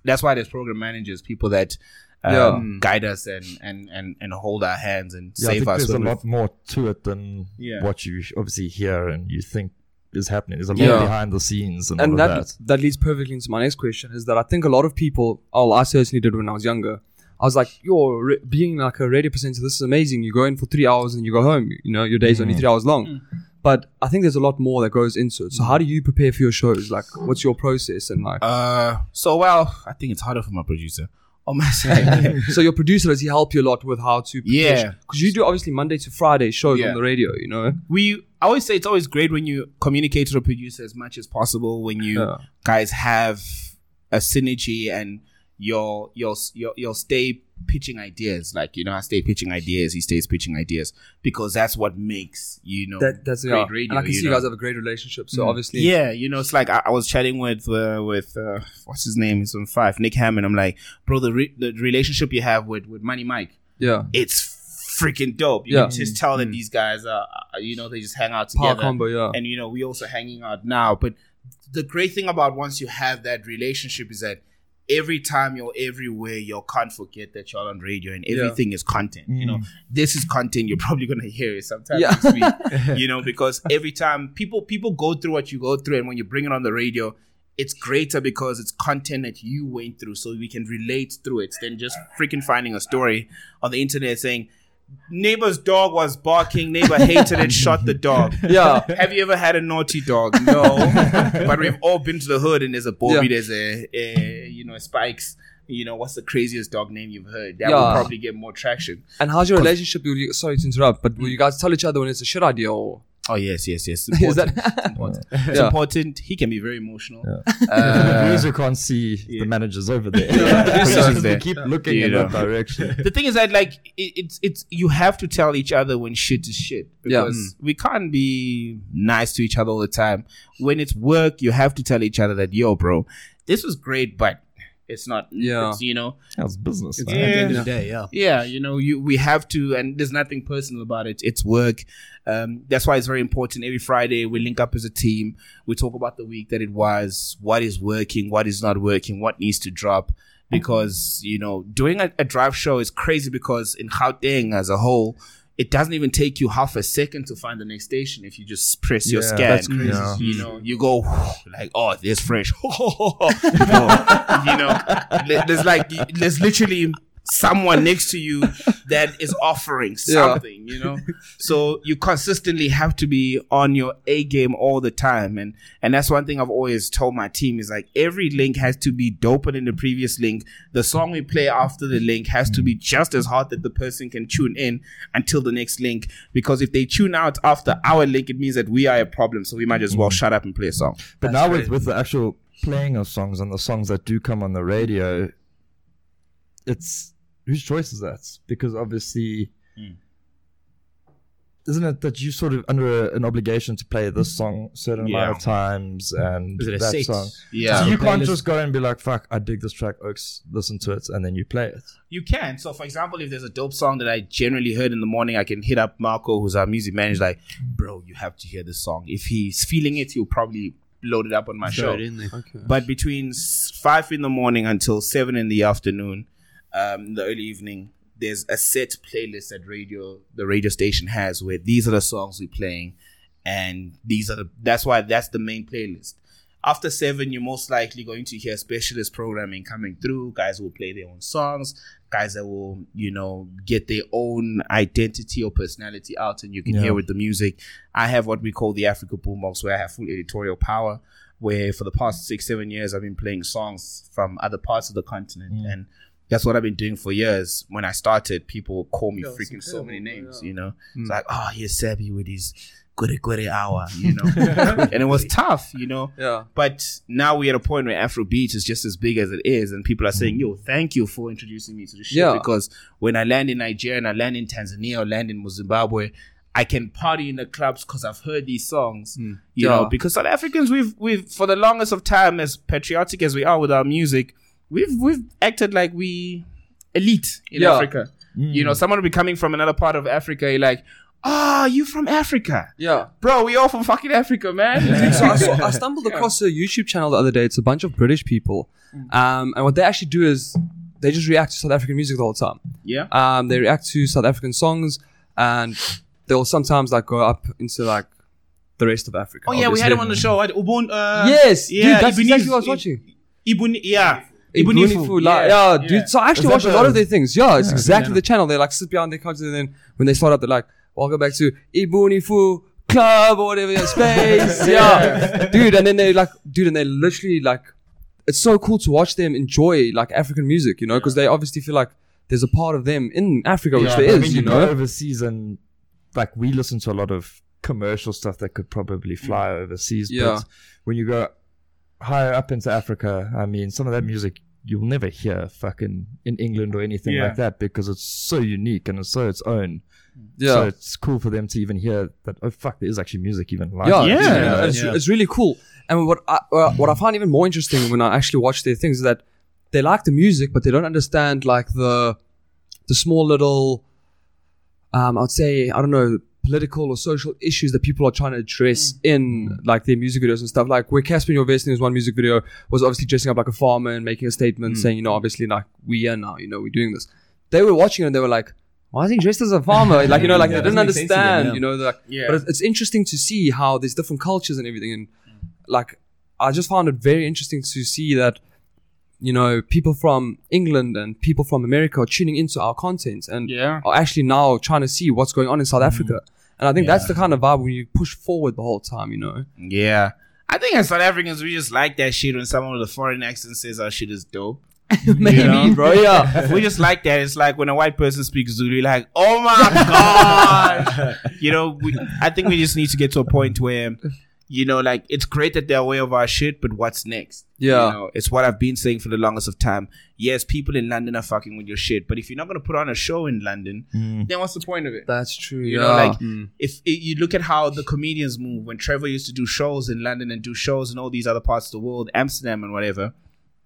that's why there's program managers, people that um, Yeah. guide us and, and and and hold our hands and Yeah, I save think us. there's a lot more to it than Yeah. what you obviously hear and you think is happening. There's a lot Yeah. behind the scenes and, and all that, of that. that leads perfectly into my next question is that I think a lot of people, oh, I certainly did when I was younger. I was like, you're ra- being like a radio presenter. This is amazing. You go in for three hours and you go home. You know, your day's only three hours long. But I think there's a lot more that goes into it. So how do you prepare for your shows? Like, what's your process? And like, Uh, so well, I think it's harder for my producer on my side. so your producer does he help you a lot with how to? Yeah. Because you do obviously Monday to Friday shows Yeah. on the radio. You know. we I always say it's always great when you communicate to the producer as much as possible when you Yeah. guys have a synergy and you'll you'll you'll, you'll stay pitching ideas like you know I stay pitching ideas he stays pitching ideas because that's what makes you know That, that's great yeah. radio And I can see you guys have a great relationship. So obviously, yeah, you know, it's like I, I was chatting with uh, with uh, what's his name? He's on five, Nick Hamman. I'm like, bro, the re- the relationship you have with with Money Mike, yeah. it's freaking dope. You Yeah. can just tell that these guys are, uh, you know, they just hang out Power together. combo, yeah. And you know, we also hanging out now. But the great thing about once you have that relationship is that every time you're everywhere, you can't forget that you're on radio and everything is content. You know, this is content you're probably gonna hear it sometime Yeah. next week. you know, because every time people people go through what you go through, and when you bring it on the radio. It's greater because it's content that you went through, so we can relate through it than just freaking finding a story on the internet saying, neighbor's dog was barking, neighbor hated it, shot the dog. Yeah. Have you ever had a naughty dog? No. but we've all been to the hood and there's a Bobby, Yeah. there's a, a, you know, Spikes, you know, what's the craziest dog name you've heard? That Yeah. will probably get more traction. And how's your relationship? You, sorry to interrupt, but will you guys tell each other when it's a shit idea or Oh yes, yes, yes. is Important. that? important. It's Yeah. important. He can be very emotional. the Uh, producer can't see the managers over there. producer's So there. we keep looking You in know. that direction. the thing is that like it, it's it's you have to tell each other when shit is shit Yeah. because we can't be nice to each other all the time. When it's work, you have to tell each other that yo, bro, this was great, but it's not. Yeah. it's, you know. That's business. At the end Yeah. of the day, yeah. Yeah, you know, you we have to, and there's nothing personal about it. It's work. Um, that's why it's very important. Every Friday we link up as a team. We talk about the week that it was, what is working, what is not working, what needs to drop. Because you know, doing a, a drive show is crazy. Because in Gauteng as a whole, it doesn't even take you half a second to find the next station if you just press your Yeah, scan. that's crazy. Yeah. You know, you go like, oh, there's fresh. you know, there's like there's literally someone next to you that is offering Yeah. something. You know, so you consistently have to be on your A game all the time, and and that's one thing I've always told my team is like every link has to be doper than the previous link. The song we play after the link has to be just as hard that the person can tune in until the next link. Because if they tune out after our link, it means that we are a problem. So we might as well mm. shut up and play a song. But now with, with the actual playing of songs and the songs that do come on the radio, it's whose choice is that? Because obviously, Hmm. isn't it that you sort of under a, an obligation to play this song a certain Yeah. amount of times and Is it a that set? song? Yeah. So you can't just go and be like, "Fuck, I dig this track, Oaks, listen to it," and then you play it. You can. So, for example, if there's a dope song that I generally heard in the morning, I can hit up Marco, who's our music manager, like, bro, you have to hear this song. If he's feeling it, he'll probably load it up on my Throw show. it in there. Okay. But between five in the morning until seven in the afternoon, um, in the early evening, there's a set playlist that radio the radio station has where these are the songs we're playing, and these are the that's why that's the main playlist. After seven, you're most likely going to hear specialist programming coming through. Guys will play their own songs. Guys that will, you know, get their own identity or personality out, and you can Yeah. hear with the music. I have what we call the Africa Boombox, where I have full editorial power. Where for the past six, seven years, I've been playing songs from other parts of the continent, and that's what I've been doing for years. When I started, people call me Yeah, freaking so many names, yeah. you know. It's hmm. like, oh, here's Sabby with his goody goody hour, you know. and it was tough, you know. Yeah. But now we're at a point where Afro Beats is just as big as it is, and people are saying, hmm. "Yo, thank you for introducing me to the shit." Yeah. Because when I land in Nigeria, and I land in Tanzania, or land in Zimbabwe, I can party in the clubs because I've heard these songs. Hmm. You Yeah. know, because South Africans, we've we've for the longest of time, as patriotic as we are with our music, we've we've acted like we elite in Yeah. Africa. You know, someone will be coming from another part of Africa, you're like, "Ah, you from Africa, Yeah. bro? We all from fucking Africa, man." so I, saw, I stumbled across a YouTube channel the other day. It's a bunch of British people, um, and what they actually do is they just react to South African music the whole time. yeah. Um, they react to South African songs, and they'll sometimes like go up into like the rest of Africa. Oh yeah, we had him on the show. Right? Ubun, uh, Yes, yeah, dude, that's Ibunifu- exactly what I was watching. Ibun, yeah, Ibunifu, like, yeah, dude. So I actually watch a lot of their things. Yeah, it's Yeah, exactly the channel. They like sit behind their couches, and then when they start up, they're like, "Welcome back to Ibunifu Club or whatever yeah, space." yeah, dude. And then they like, dude, and they literally like, it's so cool to watch them enjoy like African music, you know, because they obviously feel like there's a part of them in Africa, which Yeah, there I is, mean, you know. overseas and like we listen to a lot of commercial stuff that could probably fly overseas. Yeah. But when you go higher up into Africa, I mean, some of that music you'll never hear fucking in England or anything Yeah. like that because it's so unique and it's so its own. Yeah. So it's cool for them to even hear that. Oh fuck, there is actually music even like. yeah, this, Yeah. you know? it's, yeah. it's really cool. And what I, uh, what I find even more interesting when I actually watch their things is that they like the music, but they don't understand like the the small little, um, I'd say I don't know, political or social issues that people are trying to address mm. in like their music videos and stuff. Like where Casper in your Vesting was one music video was obviously dressing up like a farmer and making a statement mm. saying, you know, obviously like we are now, you know, we're doing this. They were watching it and they were like. Why is he dressed as a farmer? Like you know, like Yeah, they didn't doesn't make sense to them, understand. yeah. You know, like, Yeah. but it's, it's interesting to see how there's different cultures and everything. And like, I just found it very interesting to see that, you know, people from England and people from America are tuning into our content and Yeah. are actually now trying to see what's going on in South mm. Africa. And I think that's the kind of vibe when you push forward the whole time, you know? Yeah. I think as South Africans, we just like that shit when someone with a foreign accent says our shit is dope. Maybe, bro. Yeah. We just like that, it's like when a white person speaks Zulu, like, oh my god. you know, we, I think we just need to get to a point where, you know, like it's great that they're aware of our shit, but what's next? Yeah. You know, it's what I've been saying for the longest of time. Yes, people in London are fucking with your shit, but if you're not gonna put on a show in London, mm. then what's the point of it? That's true. You yeah. know, like mm. if i you look at how the comedians move when Trevor used to do shows in London and do shows in all these other parts of the world, Amsterdam and whatever,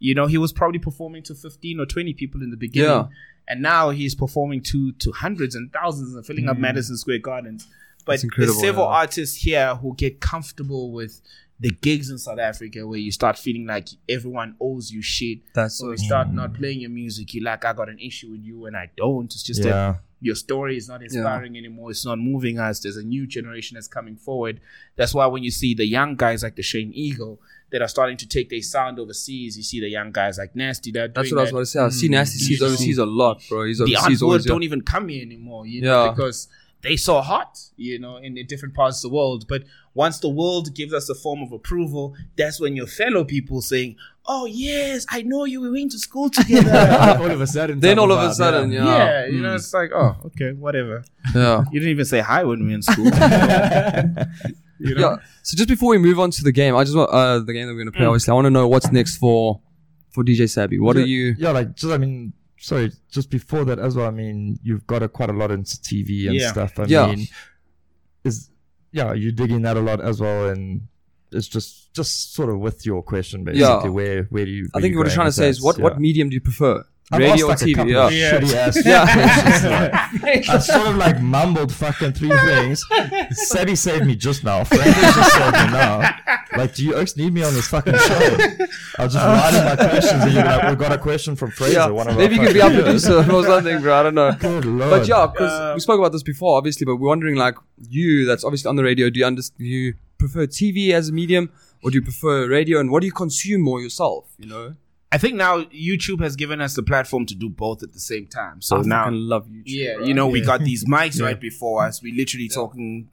you know, he was probably performing to 15 or 20 people in the beginning. Yeah. And now he's performing to to hundreds and thousands and filling up mm. Madison Square Gardens. But That's there's several yeah. artists here who get comfortable with the gigs in South Africa where you start feeling like everyone owes you shit. That's So so you start not playing your music. You're like, I got an issue with you and I don't. It's just that your story is not inspiring anymore. It's not moving us. There's a new generation that's coming forward. That's why when you see the young guys like the Shane Eagle that are starting to take their sound overseas, you see the young guys like Nasty that That's doing what I was that. about to say. I see hmm. Nasty C's overseas a lot, bro. He's The overseas art always. don't even come here anymore, you know, Yeah. because they saw hot, you know, in, in different parts of the world. But once the world gives us a form of approval, that's when your fellow people saying, "Oh yes, I know you. We went to school together." all of a sudden. Then all of a sudden, yeah. yeah, you know, it's like, oh, okay, whatever. Yeah. You didn't even say hi when we were in school. you know? Yeah. So just before we move on to the game, I just want uh the game that we're gonna play. Obviously, I want to know what's next for for DJ Sabby. What are you? Yeah, like just I mean, sorry, just before that as well. I mean, you've got a, quite a lot into TV and Yeah. stuff. I Yeah. mean, is yeah, you're digging that a lot as well, and it's just just sort of with your question basically. Yeah. Where where do you? I think you what you're trying to say is what Yeah. what medium do you prefer? I've Radio or asked, like, a TV? Yeah. shitty ass Yeah. like, I sort of like mumbled fucking three things. Sabby saved me just now. Frank just saved me now. Like, do you Oaks need me on this fucking show? I'll just write in my questions and you're like, we got a question from Fraser. Yeah. One of Maybe you could be our producer or something, bro. I don't know. Good lord. But yeah, because Uh, we spoke about this before, obviously. But we're wondering, like, you that's obviously on the radio. Do you understand? you prefer TV as a medium, or do you prefer radio? And what do you consume more yourself? You know, I think now YouTube has given us the platform to do both at the same time. So I now, love YouTube. yeah, bro. you know, we got these mics right before us. We literally talking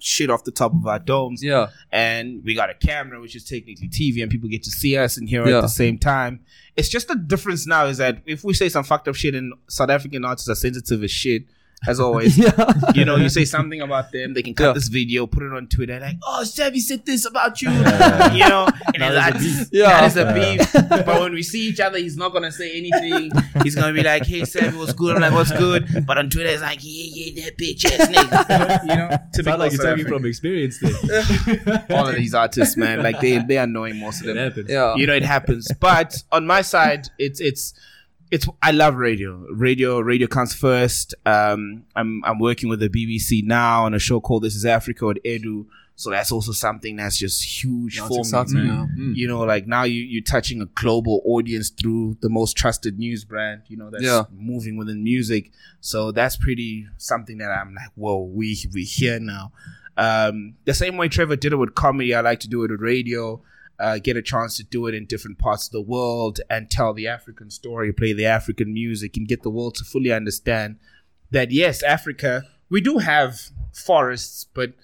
shit off the top of our domes. Yeah, and we got a camera which is technically TV and people get to see us and hear Yeah. at the same time. It's just the difference now is that if we say some fucked up shit and South African artists are sensitive as shit, as always. yeah, You know, you say something about them, they can cut Yeah. this video, put it on Twitter, like, oh, Sabby said this about you. you know, and it's like, Yeah. that is a beef. But when we see each other, he's not going to say anything. He's going to be like, hey, Sabby, what's good? I'm like, what's good? But on Twitter, it's like, yeah, yeah, that bitch ass nigga. You know, typical Sound like you're South talking from experience there. all of these artists, man. Like they they are annoying most of It them. happens. yeah. You know, it happens. But on my side, it's it's it's I love radio. Radio radio comes first. Um, I'm I'm working with the BBC now on a show called This Is Africa with Edu. So that's also something that's just huge That's for me. yeah. You know, like now you you're touching a global audience through the most trusted news brand. You know, that's Yeah. moving within music. So that's pretty something that I'm like, whoa, we we here now. Um, the same way Trevor did it with comedy, I like to do it with radio. Uh, get a chance to do it in different parts of the world and tell the African story, play the African music, and get the world to fully understand that yes, Africa, we do have forests, but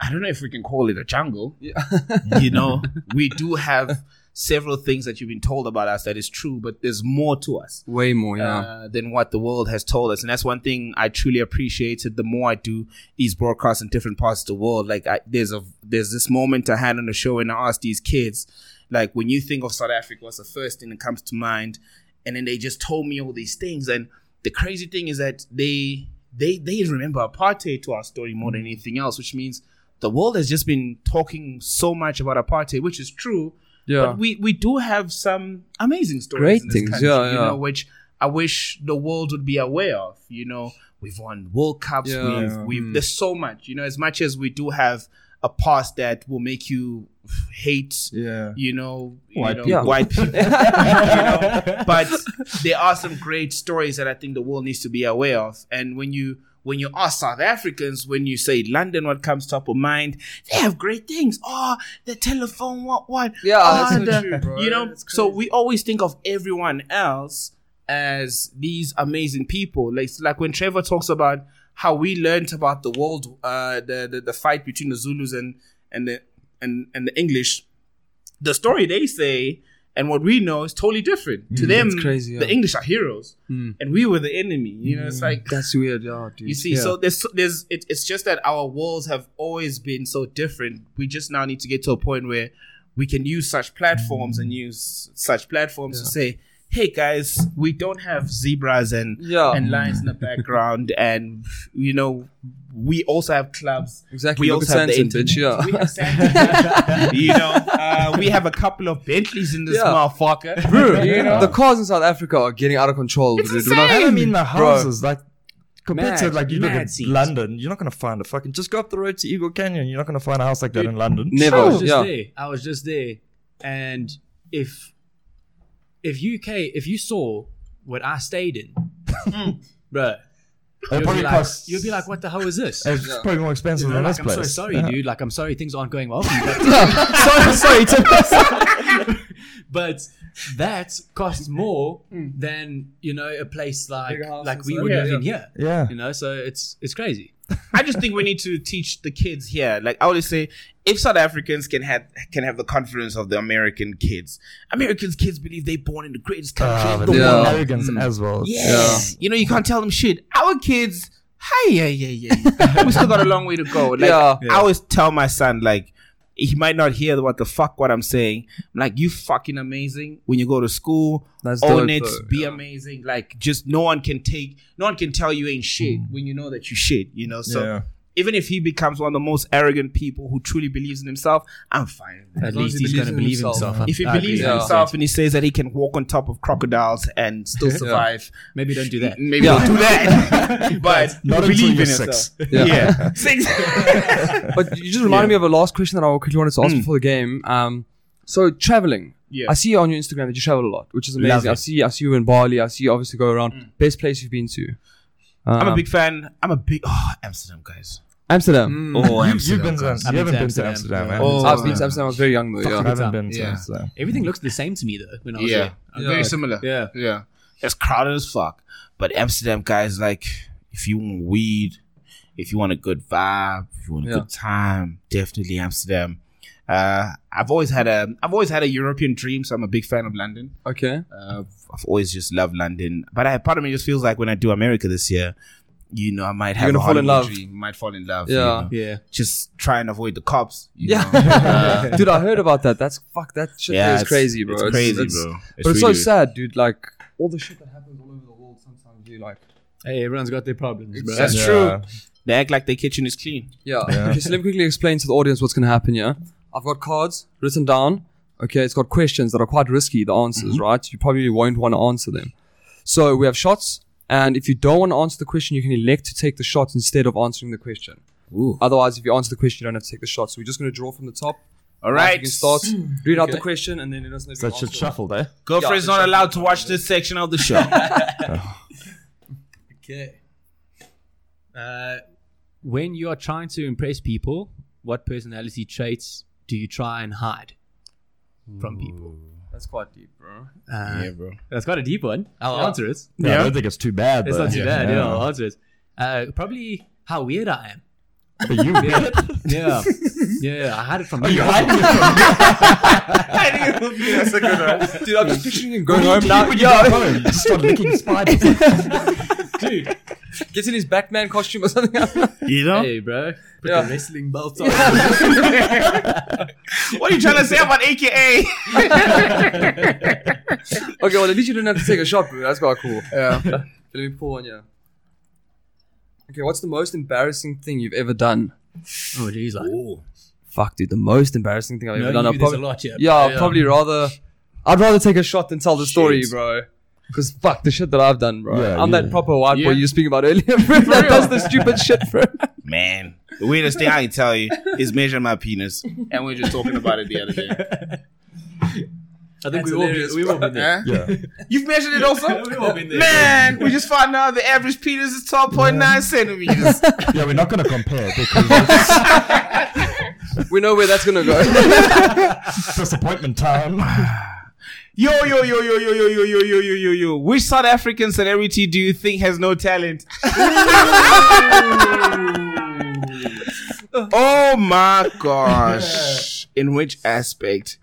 I don't know if we can call it a jungle. you know, we do have several things that you've been told about us that is true, but there's more to us Way more, yeah. uh, than what the world has told us. And that's one thing I truly appreciated the more I do these broadcasts in different parts of the world. Like I, there's a there's this moment I had on the show and I asked these kids, like when you think of South Africa, what's the first thing that comes to mind? And then they just told me all these things. And the crazy thing is that they they they remember apartheid to our story more than anything else, which means the world has just been talking so much about apartheid, which is true. Yeah. But we, we do have some amazing stories. Great in this things, country, yeah, You know, which I wish the world would be aware of. You know, we've won World Cups. Yeah. We've, we've Mm. there's so much. You know, as much as we do have a past that will make you hate. yeah. You know, White you know, people. white people. you know, but there are some great stories that I think the world needs to be aware of. And when you when you ask South Africans, when you say London, what comes top of mind? They have great things. Oh, the telephone, what, what? Yeah, oh, that's so the- true, bro. You know, so we always think of everyone else as these amazing people. Like, like when Trevor talks about how we learned about the world, uh, the, the the fight between the Zulus and and the and and the English. The story they say and what we know is totally different. to mm, them, crazy, the. English are heroes, mm. and we were the enemy. You know, it's mm, like That's weird, yeah, dude. you see. Yeah. So there's there's it, it's just that our worlds have always been so different. We just now need to get to a point where we can use such platforms and use such platforms to say. Hey guys, we don't have zebras and Yeah. and lions in the background, and you know we also have clubs. Exactly, We look also have the Sandton, internet. bitch, yeah. We have Sandton. you know, uh, we have a couple of Bentleys in this Yeah. motherfucker. you know? the cars in South Africa are getting out of control. dude. We're not- And I mean the Bro. houses, like compared to like you look mad at scenes. London, you're not gonna find a fucking just go up the road to Eagle Canyon. You're not gonna find a house like that in London. Never. I was just yeah. there. I was just there, and if if UK if you saw what I stayed in, bruh, It you'd probably be, like, costs. you'd be like, "What the hell is this?" It's probably more expensive You're than like, this I'm place. so sorry, Yeah. dude. Like, I'm sorry things aren't going well for you, but, sorry, sorry, Tim. but that costs more hmm. than you know a place like like we stuff. would Yeah, live in here. Yeah. You know, so it's it's crazy. I just think we need to teach the kids here. Like I always say, if South Africans can have can have the confidence of the American kids, Americans kids believe they're born in the greatest country. Ah, in the they're world. as well. Yeah. You know, you can't tell them shit. Our kids, hi, yeah, yeah, yeah. we still got a long way to go. Like, Yeah. I always tell my son, like, he might not hear what the fuck what I'm saying. I'm like, you fucking amazing. When you go to school, That's own dope, it, though, be yeah. amazing. Like, just no one can take, no one can tell you ain't shit hmm. when you know that you shit, you know? So, Yeah. Even if he becomes one of the most arrogant people who truly believes in himself, I'm fine. with. At as least he he's going to believe himself. himself. If he I believes agree. in Yeah. himself and he says that he can walk on top of crocodiles and still survive, maybe don't do that. maybe Yeah. don't do that. but Not believe in yourself. six. Yeah. Yeah, six. But you just reminded me of a last question that I quickly wanted to ask Mm. before the game. Um, so traveling. Yeah. I see you on your Instagram that you travel a lot, which is amazing. I it. see, I see you in Bali. I see you obviously go around. Best place you've been to? I'm a Um, big fan. I'm a big oh Amsterdam guys. Amsterdam. Oh, You, you've been to. Amsterdam. You I've haven't been been to to Amsterdam, Amsterdam, yeah. man. Oh, I've been to Amsterdam. I was very young though. I haven't been to Yeah. Amsterdam. Everything looks the same to me though. When I was Yeah, there. I'm Yeah. very similar. Yeah. yeah. It's crowded as fuck. But Amsterdam guys, like, if you want weed, if you want a good vibe, if you want a Yeah. good time, definitely Amsterdam. Uh, I've always had a I've always had a European dream, so I'm a big fan of London. Okay. Uh, I've always just loved London, but I, part of me just feels like when I do America this year, you know, I might have You're a gonna fall in love. Dream, might fall in love. Yeah. you know. Yeah. Just try and avoid the cops. you Yeah. know. Uh, dude, I heard about that. That's fuck. That shit yeah, is it's- crazy, bro. It's crazy, bro. but it's so sad, dude. Like all the shit that happens all over the world. Sometimes you like. Hey, everyone's got their problems, bro. That's Yeah. true. They act like their kitchen is clean. Yeah. Okay, so let me quickly explain to the audience what's going to happen here. I've got cards written down. Okay, it's got questions that are quite risky, the answers, right? You probably won't want to answer them. So we have shots, and if you don't want to answer the question, you can elect to take the shot instead of answering the question. Ooh. Otherwise, if you answer the question, you don't have to take the shot. So we're just going to draw from the top. All right. You can start, read out the question, and then let us know if So you it should shuffle there. Girlfriend's Yeah, not allowed to watch this section of the show. Okay. Uh, when you are trying to impress people, what personality traits do you try and hide from people? That's quite deep, bro. Uh, bro. That's quite a deep one. I'll Yeah. answer it. Yeah, I don't think it's too bad. It's though. not too bad. Yeah, I'll answer it. Uh, probably how weird I am. But you weird. Yeah, yeah. I had it from oh, Are you. you hiding it from That's a good one. Dude, I'm just picturing him going home now. When you go home, you just start licking spiders. dude. Gets in his Batman costume or something. You know? Hey, bro. Put Yeah. the wrestling belt on. What are you trying to say about AKA? okay, well, at least you didn't have to take a shot, bro. That's quite cool. Yeah. Let me pull one, yeah. Okay, what's the most embarrassing thing you've ever done? oh, jeez, like. Fuck, dude, the most embarrassing thing I've No, ever done. you, I'd there's prob- a lot here. yeah, I'd probably rather. I'd rather take a shot than tell the story, Shit. bro. Because fuck the shit that I've done, bro. Yeah, I'm yeah. that proper white boy you were speaking about earlier, bro. that does the stupid shit, bro. Man, the weirdest thing I can tell you is measuring my penis. And we were just talking about it the other day. I think That's we've all, been, we've all been there. Huh? Yeah. You've measured it also? We've all been there. Man, we just found out the average penis is 12.9 centimeters. Yeah, we're not going to compare because We know where that's gonna go. disappointment time. Yo, yo, yo, yo, yo, yo, yo, yo, yo, yo, yo, yo. Which South African celebrity do you think has no talent? oh my gosh. In which aspect?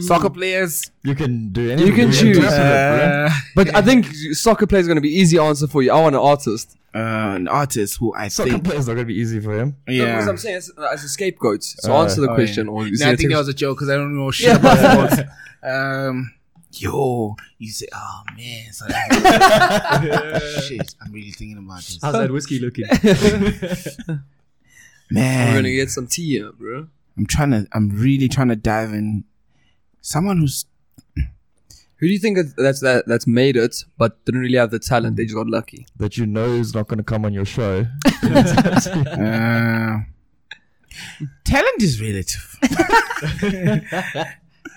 Soccer players. You can do anything. You can choose. interpret it, bro. Uh, But I think soccer player is going to be easy answer for you. I want an artist. uh, an artist who I Soccer think. players are going to be easy for him. Yeah. I'm saying as, as a scapegoat. So Uh, answer the Oh, question. yeah. Or No, I think that was a joke because I don't know shit about sports. Um, yo, you say, oh man, so shit. I'm really thinking about this. How's that whiskey looking? Man, We're going to get some tea here, bro. I'm trying to. I'm really trying to dive in. Someone who's Who do you think that's that that's made it, but didn't really have the talent? They just got lucky. That you know is not going to come on your show. uh, talent is relative.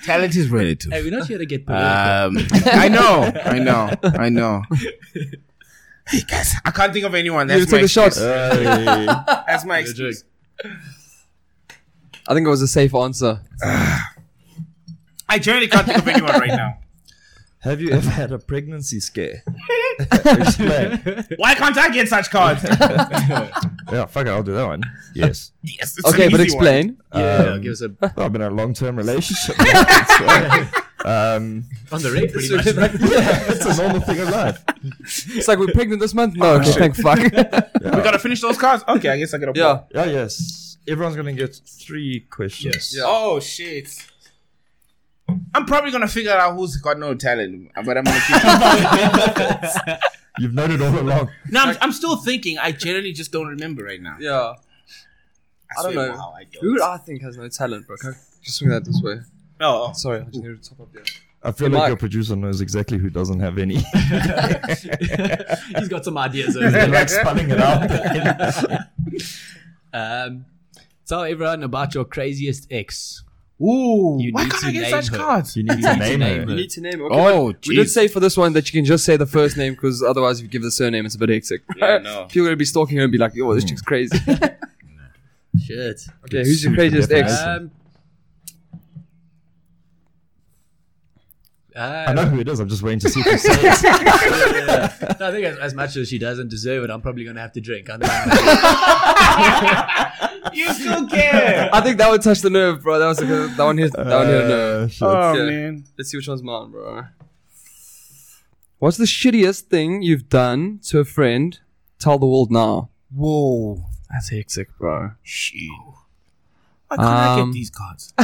talent is relative. hey, we're not here to get. Um, I know, I know, I know. Hey guys, I can't think of anyone. You That's took my the shot. That's my excuse. I think it was a safe answer. I generally can't think of anyone right now. Have you ever had a pregnancy scare? Why can't I get such cards? Yeah, fuck it, I'll do that one. Yes. yes, it's Okay, an but easy one. explain. yeah, um, give us a Well, I've been in a long term relationship. so, um, on the rate pretty much. it's a normal thing in life. It's like we're pregnant this month. No, okay, thank fuck. We gotta finish those cards. Okay, I guess I get a yeah. Yeah, yes. Everyone's going to get three questions. Yes. Yeah. Oh shit. I'm probably gonna figure out who's got no talent, but I'm gonna keep. You've known it all along. no, I'm, I'm still thinking. I generally just don't remember right now. Yeah. I don't know. wow, I don't. Who would I think has no talent, bro? Can I just swing that this way? Oh, Sorry, I just need to top up there. I feel Hey, like your producer knows exactly who doesn't have any. He's got some ideas. They're like spelling it out. um, tell everyone about your craziest ex. Ooh! You Why can't to I get such her. cards? You need to name name her. her. You need to name it. Okay, Oh, but we did say for this one that you can just say the first name because otherwise, if you give the surname, it's a bit hectic. Yeah, no. People are gonna be stalking her and be like, "Yo, this chick's crazy." Shit. okay, who's your craziest ex? Um, uh, I know who it is. I'm just waiting to see if you say it. no, I think as, as much as she doesn't deserve it, I'm probably going to have to drink. I think You still care? I think that would touch the nerve, bro. That was a good, that one hit. That one hit a nerve. Uh, oh Yeah. man. Let's see which one's mine, bro. What's the shittiest thing you've done to a friend? Tell the world now. Whoa. That's hectic, bro. Shit. Why can't I Um, get these cards?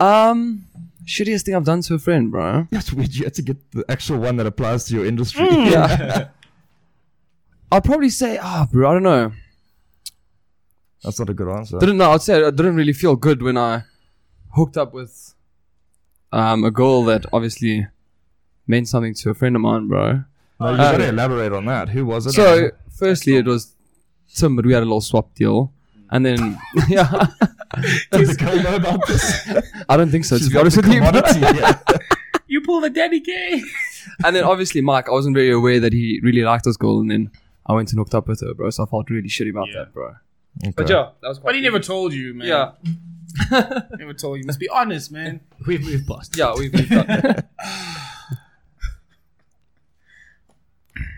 Um, shittiest thing I've done to a friend, bro. That's weird. You had to get the actual one that applies to your industry. Yeah. I'll probably say, ah, bro, I don't know. That's not a good answer. Didn't know. I'd say I didn't really feel good when I hooked up with um a girl that obviously meant something to a friend of mine, bro. No, you Uh, gotta elaborate on that. Who was it? So, firstly, it was Tim, but we had a little swap deal. And then, yeah, does the know about this? I don't think so, to be honest with you. bro. commodity, yeah. you pull the daddy gay. And then, obviously, Mike, I wasn't very aware that he really liked this girl. And then I went and hooked up with her, bro. So I felt really shitty about that, bro. But yeah, that was quite But he never told you, man. Yeah, Never told you. Must be honest, man. We've moved past. yeah, we've, we've got.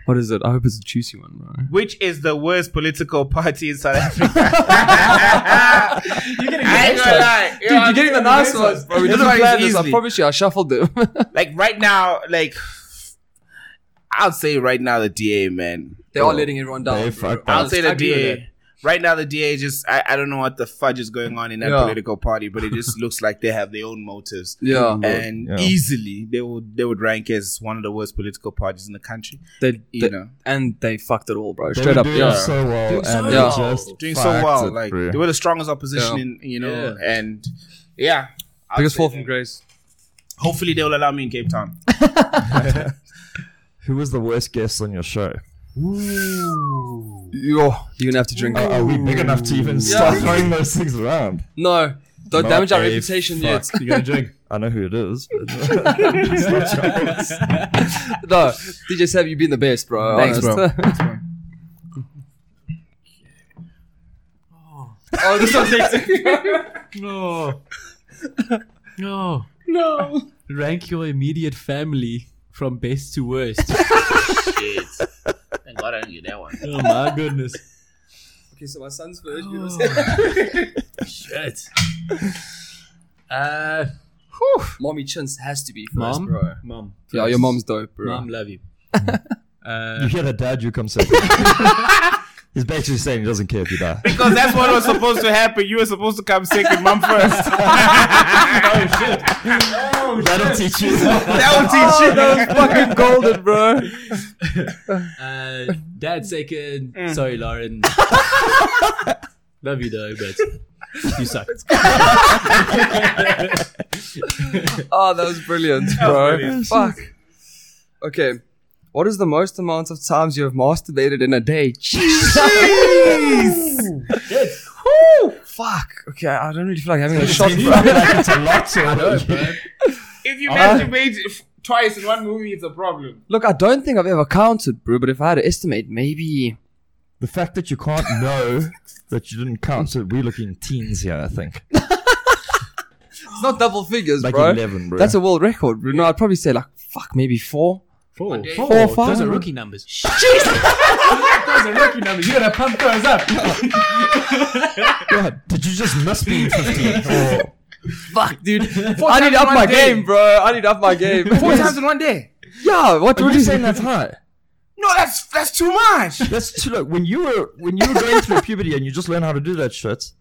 What is it? I hope it's a juicy one, bro. Which is the worst political party in South Africa? You're getting I ain't gonna lie. Dude, you're getting the nice ones, bro. We This didn't one plan this. I easily. promise you, I shuffled them. Like right now, like I'll say right now the DA man. they are letting everyone down. They bro. fucked I'll up. say the I agree with that. DA. Right now, the DA just I, I don't know what the fudge is going on in that Yeah. political party, but it just looks like they have their own motives. Yeah, And Yeah. easily they would they would rank as one of the worst political parties in the country. they, You they- know. and they fucked it all, bro. They Straight were up, doing yeah. so well, Doing so and well. just Doing so well, it, like bro. they were the strongest opposition Yeah. in you know, Yeah. and yeah. I'll Biggest fall from grace. Hopefully they'll allow me in Cape Town. Who was the worst guest on your show? Yo, you're gonna have to drink. Are, are we big enough to even start throwing those things around? no, don't Not damage our a reputation fuck. yet. You got to drink. I know who it is. but- no, DJ Sab, you've been the best, bro. Thanks, bro. Thanks, bro. oh, this one's hectic. No. No. No. Rank your immediate family from best to worst. Shit. Thank God I didn't get that one. oh my goodness. okay, so my son's first. Shit. Uh, Mommy Chins has to be first, mom, bro. mom. Yeah, your mom's dope, bro. Mom, love you. uh, You hear that, Dad? You come second. He's basically saying he doesn't care if you die. Because that's what was supposed to happen. You were supposed to come second, mom first. Oh shit! That'll teach you. that will teach you. that was fucking golden, bro. uh, dad second. Mm. Sorry, Lauren. love you though, but you suck. Oh, that was brilliant, bro. brilliant. Fuck. Okay. What is the most amount of times you have masturbated in a day? Jeez. Woo! Fuck. Okay, I don't really feel like having a shot, bro. like it's a lot. So If you Uh, masturbate f- twice in one movie, it's a problem. Look, I don't think I've ever counted, bro. But if I had to estimate, maybe the fact that you can't know that you didn't count, so we're looking teens here, I think. it's not double figures, Like bro. 11, bro. That's a world record, bro. No, I'd probably say like fuck, maybe four. Four, Four, four, five. Those are rookie numbers. Jesus! those are rookie numbers. You gotta pump those up. God, did you just miss being 15? Or Fuck, dude. I need in up my day. game, bro. I need up my game. Four times in one day. Yeah. What are you you saying that's high? No, that's that's too much. That's too look. When you were when you were going through puberty and you just learned how to do that shit, Twice.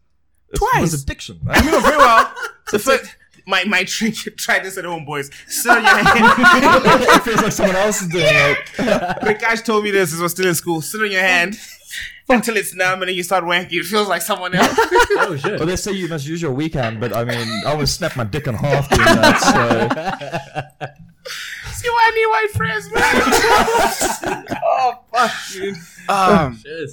it Twice. was addiction. I Right? know very well. The first, my my trick. Try this at home, boys. Sit on your hand. it feels like someone else is doing it. Prakash told me this. This was still in school. Sit on your hand until it's numb, and then you start wanking. It feels like someone else. Oh shit. Well, they say you must use your weekend, but I mean, I would snap my dick in half doing that. So See why I need white friends, man. oh fuck, dude. Um, Shit.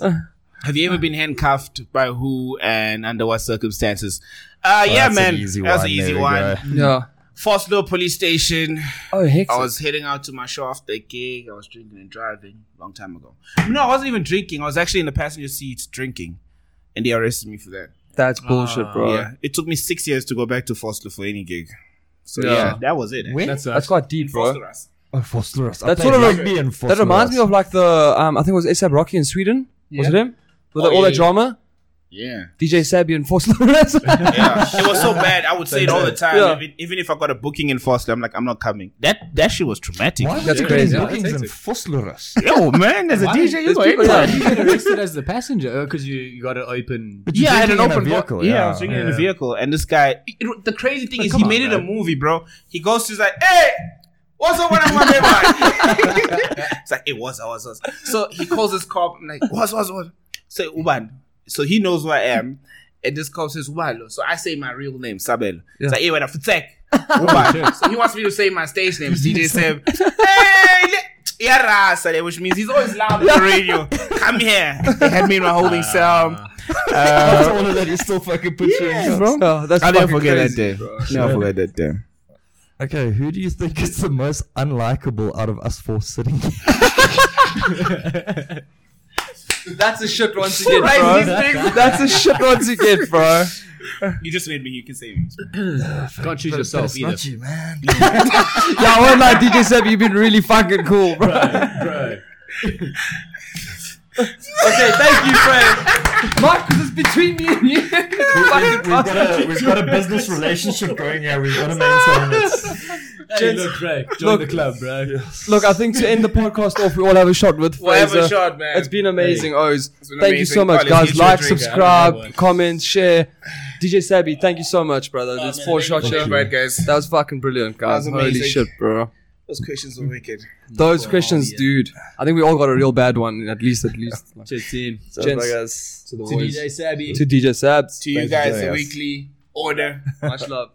Have you ever been handcuffed by who and under what circumstances? Uh, yeah, that's man. an easy That's one. an easy There one. go. Yeah. Voslo police station. Oh, heck. I was heading out to my show after a gig. I was drinking and driving a long time ago. No, I wasn't even drinking. I was actually in the passenger seat drinking, and they arrested me for that. That's bullshit, bro. Yeah, it took me six years to go back to Voslo for any gig. So Yeah. yeah, that was it. When? That's That's quite deep, bro. Vosloorus. Oh, Vosloorus. I That's played sort of a- rugby in That reminds me of like the um, I think it was ASAP Rocky in Sweden. Was it him? With Oh, all yeah, that yeah. drama, Yeah. DJ Sabby and Force Lawrence. Yeah, it was so bad. I would say it all the time. Yeah. Even, even if I got a booking in Foster, I'm like, I'm not coming. That that shit was traumatic. Why That's would crazy. bookings Yeah, in that's Vosloorus? Yo, man, there's a Why? DJ. You There's go people anytime. that you get arrested as the passenger oh, because you, you got an open. But Yeah, I had an drinking in a open vo- vehicle. Yeah, I was drinking in a vehicle, and this guy. it- the crazy thing is, he on, made it a movie, bro. He goes to he's like, "Hey, what's up with my man?" It's like, "It was, I was, I was." So he calls his cop. I'm like, "What's, what's, what?" Say, "Uban." So he knows who I am, and this cop says, "Uban." So I say my real name, Sabel. It's like, "Hey, what up, Futek?" Oh, Uban. So he wants me to say my stage name, DJ Seb. hey. le- which means he's always loud on the radio. Come here. They had me in my holding ah. cell. After all of that, you still fucking put you in bro. Oh, that's I'll never forget crazy, that day. bro. Never forget that day. Okay, who do you think is the most unlikable out of us four sitting here? That's a shit once you get, bro. That's a shit once you get, bro. You just made me. You can save me. Can't choose But yourself it's either. not you, man. Yeah, I won't lie, DJ Seb, you've been really fucking cool, bro. Bro. Okay, thank you, Fred. Mark, this is between me and you. We've got, a, we've got a business relationship going here. We've got to maintain it. Hey, look, Craig, join Look- the club, bro. Look, I think to end the podcast off, we all have a shot with We'll have a shot, man. It's been amazing, O's. been Thank you so much, Oh, let's guys. get you a Like, drink. subscribe, I don't know. comment, share. DJ Sabby, thank you so much, brother. Oh, This man, four thank shot you show. the guys. That was fucking brilliant, guys. Holy shit, bro. Those questions were wicked. Those oh, questions, yeah. dude. I think we all got a real bad one, at least, at least. Cheers, team. Gents, guys. to the To boys. DJ Sabby. To DJ Sabs. To you Thanks guys, the weekly order. Much love.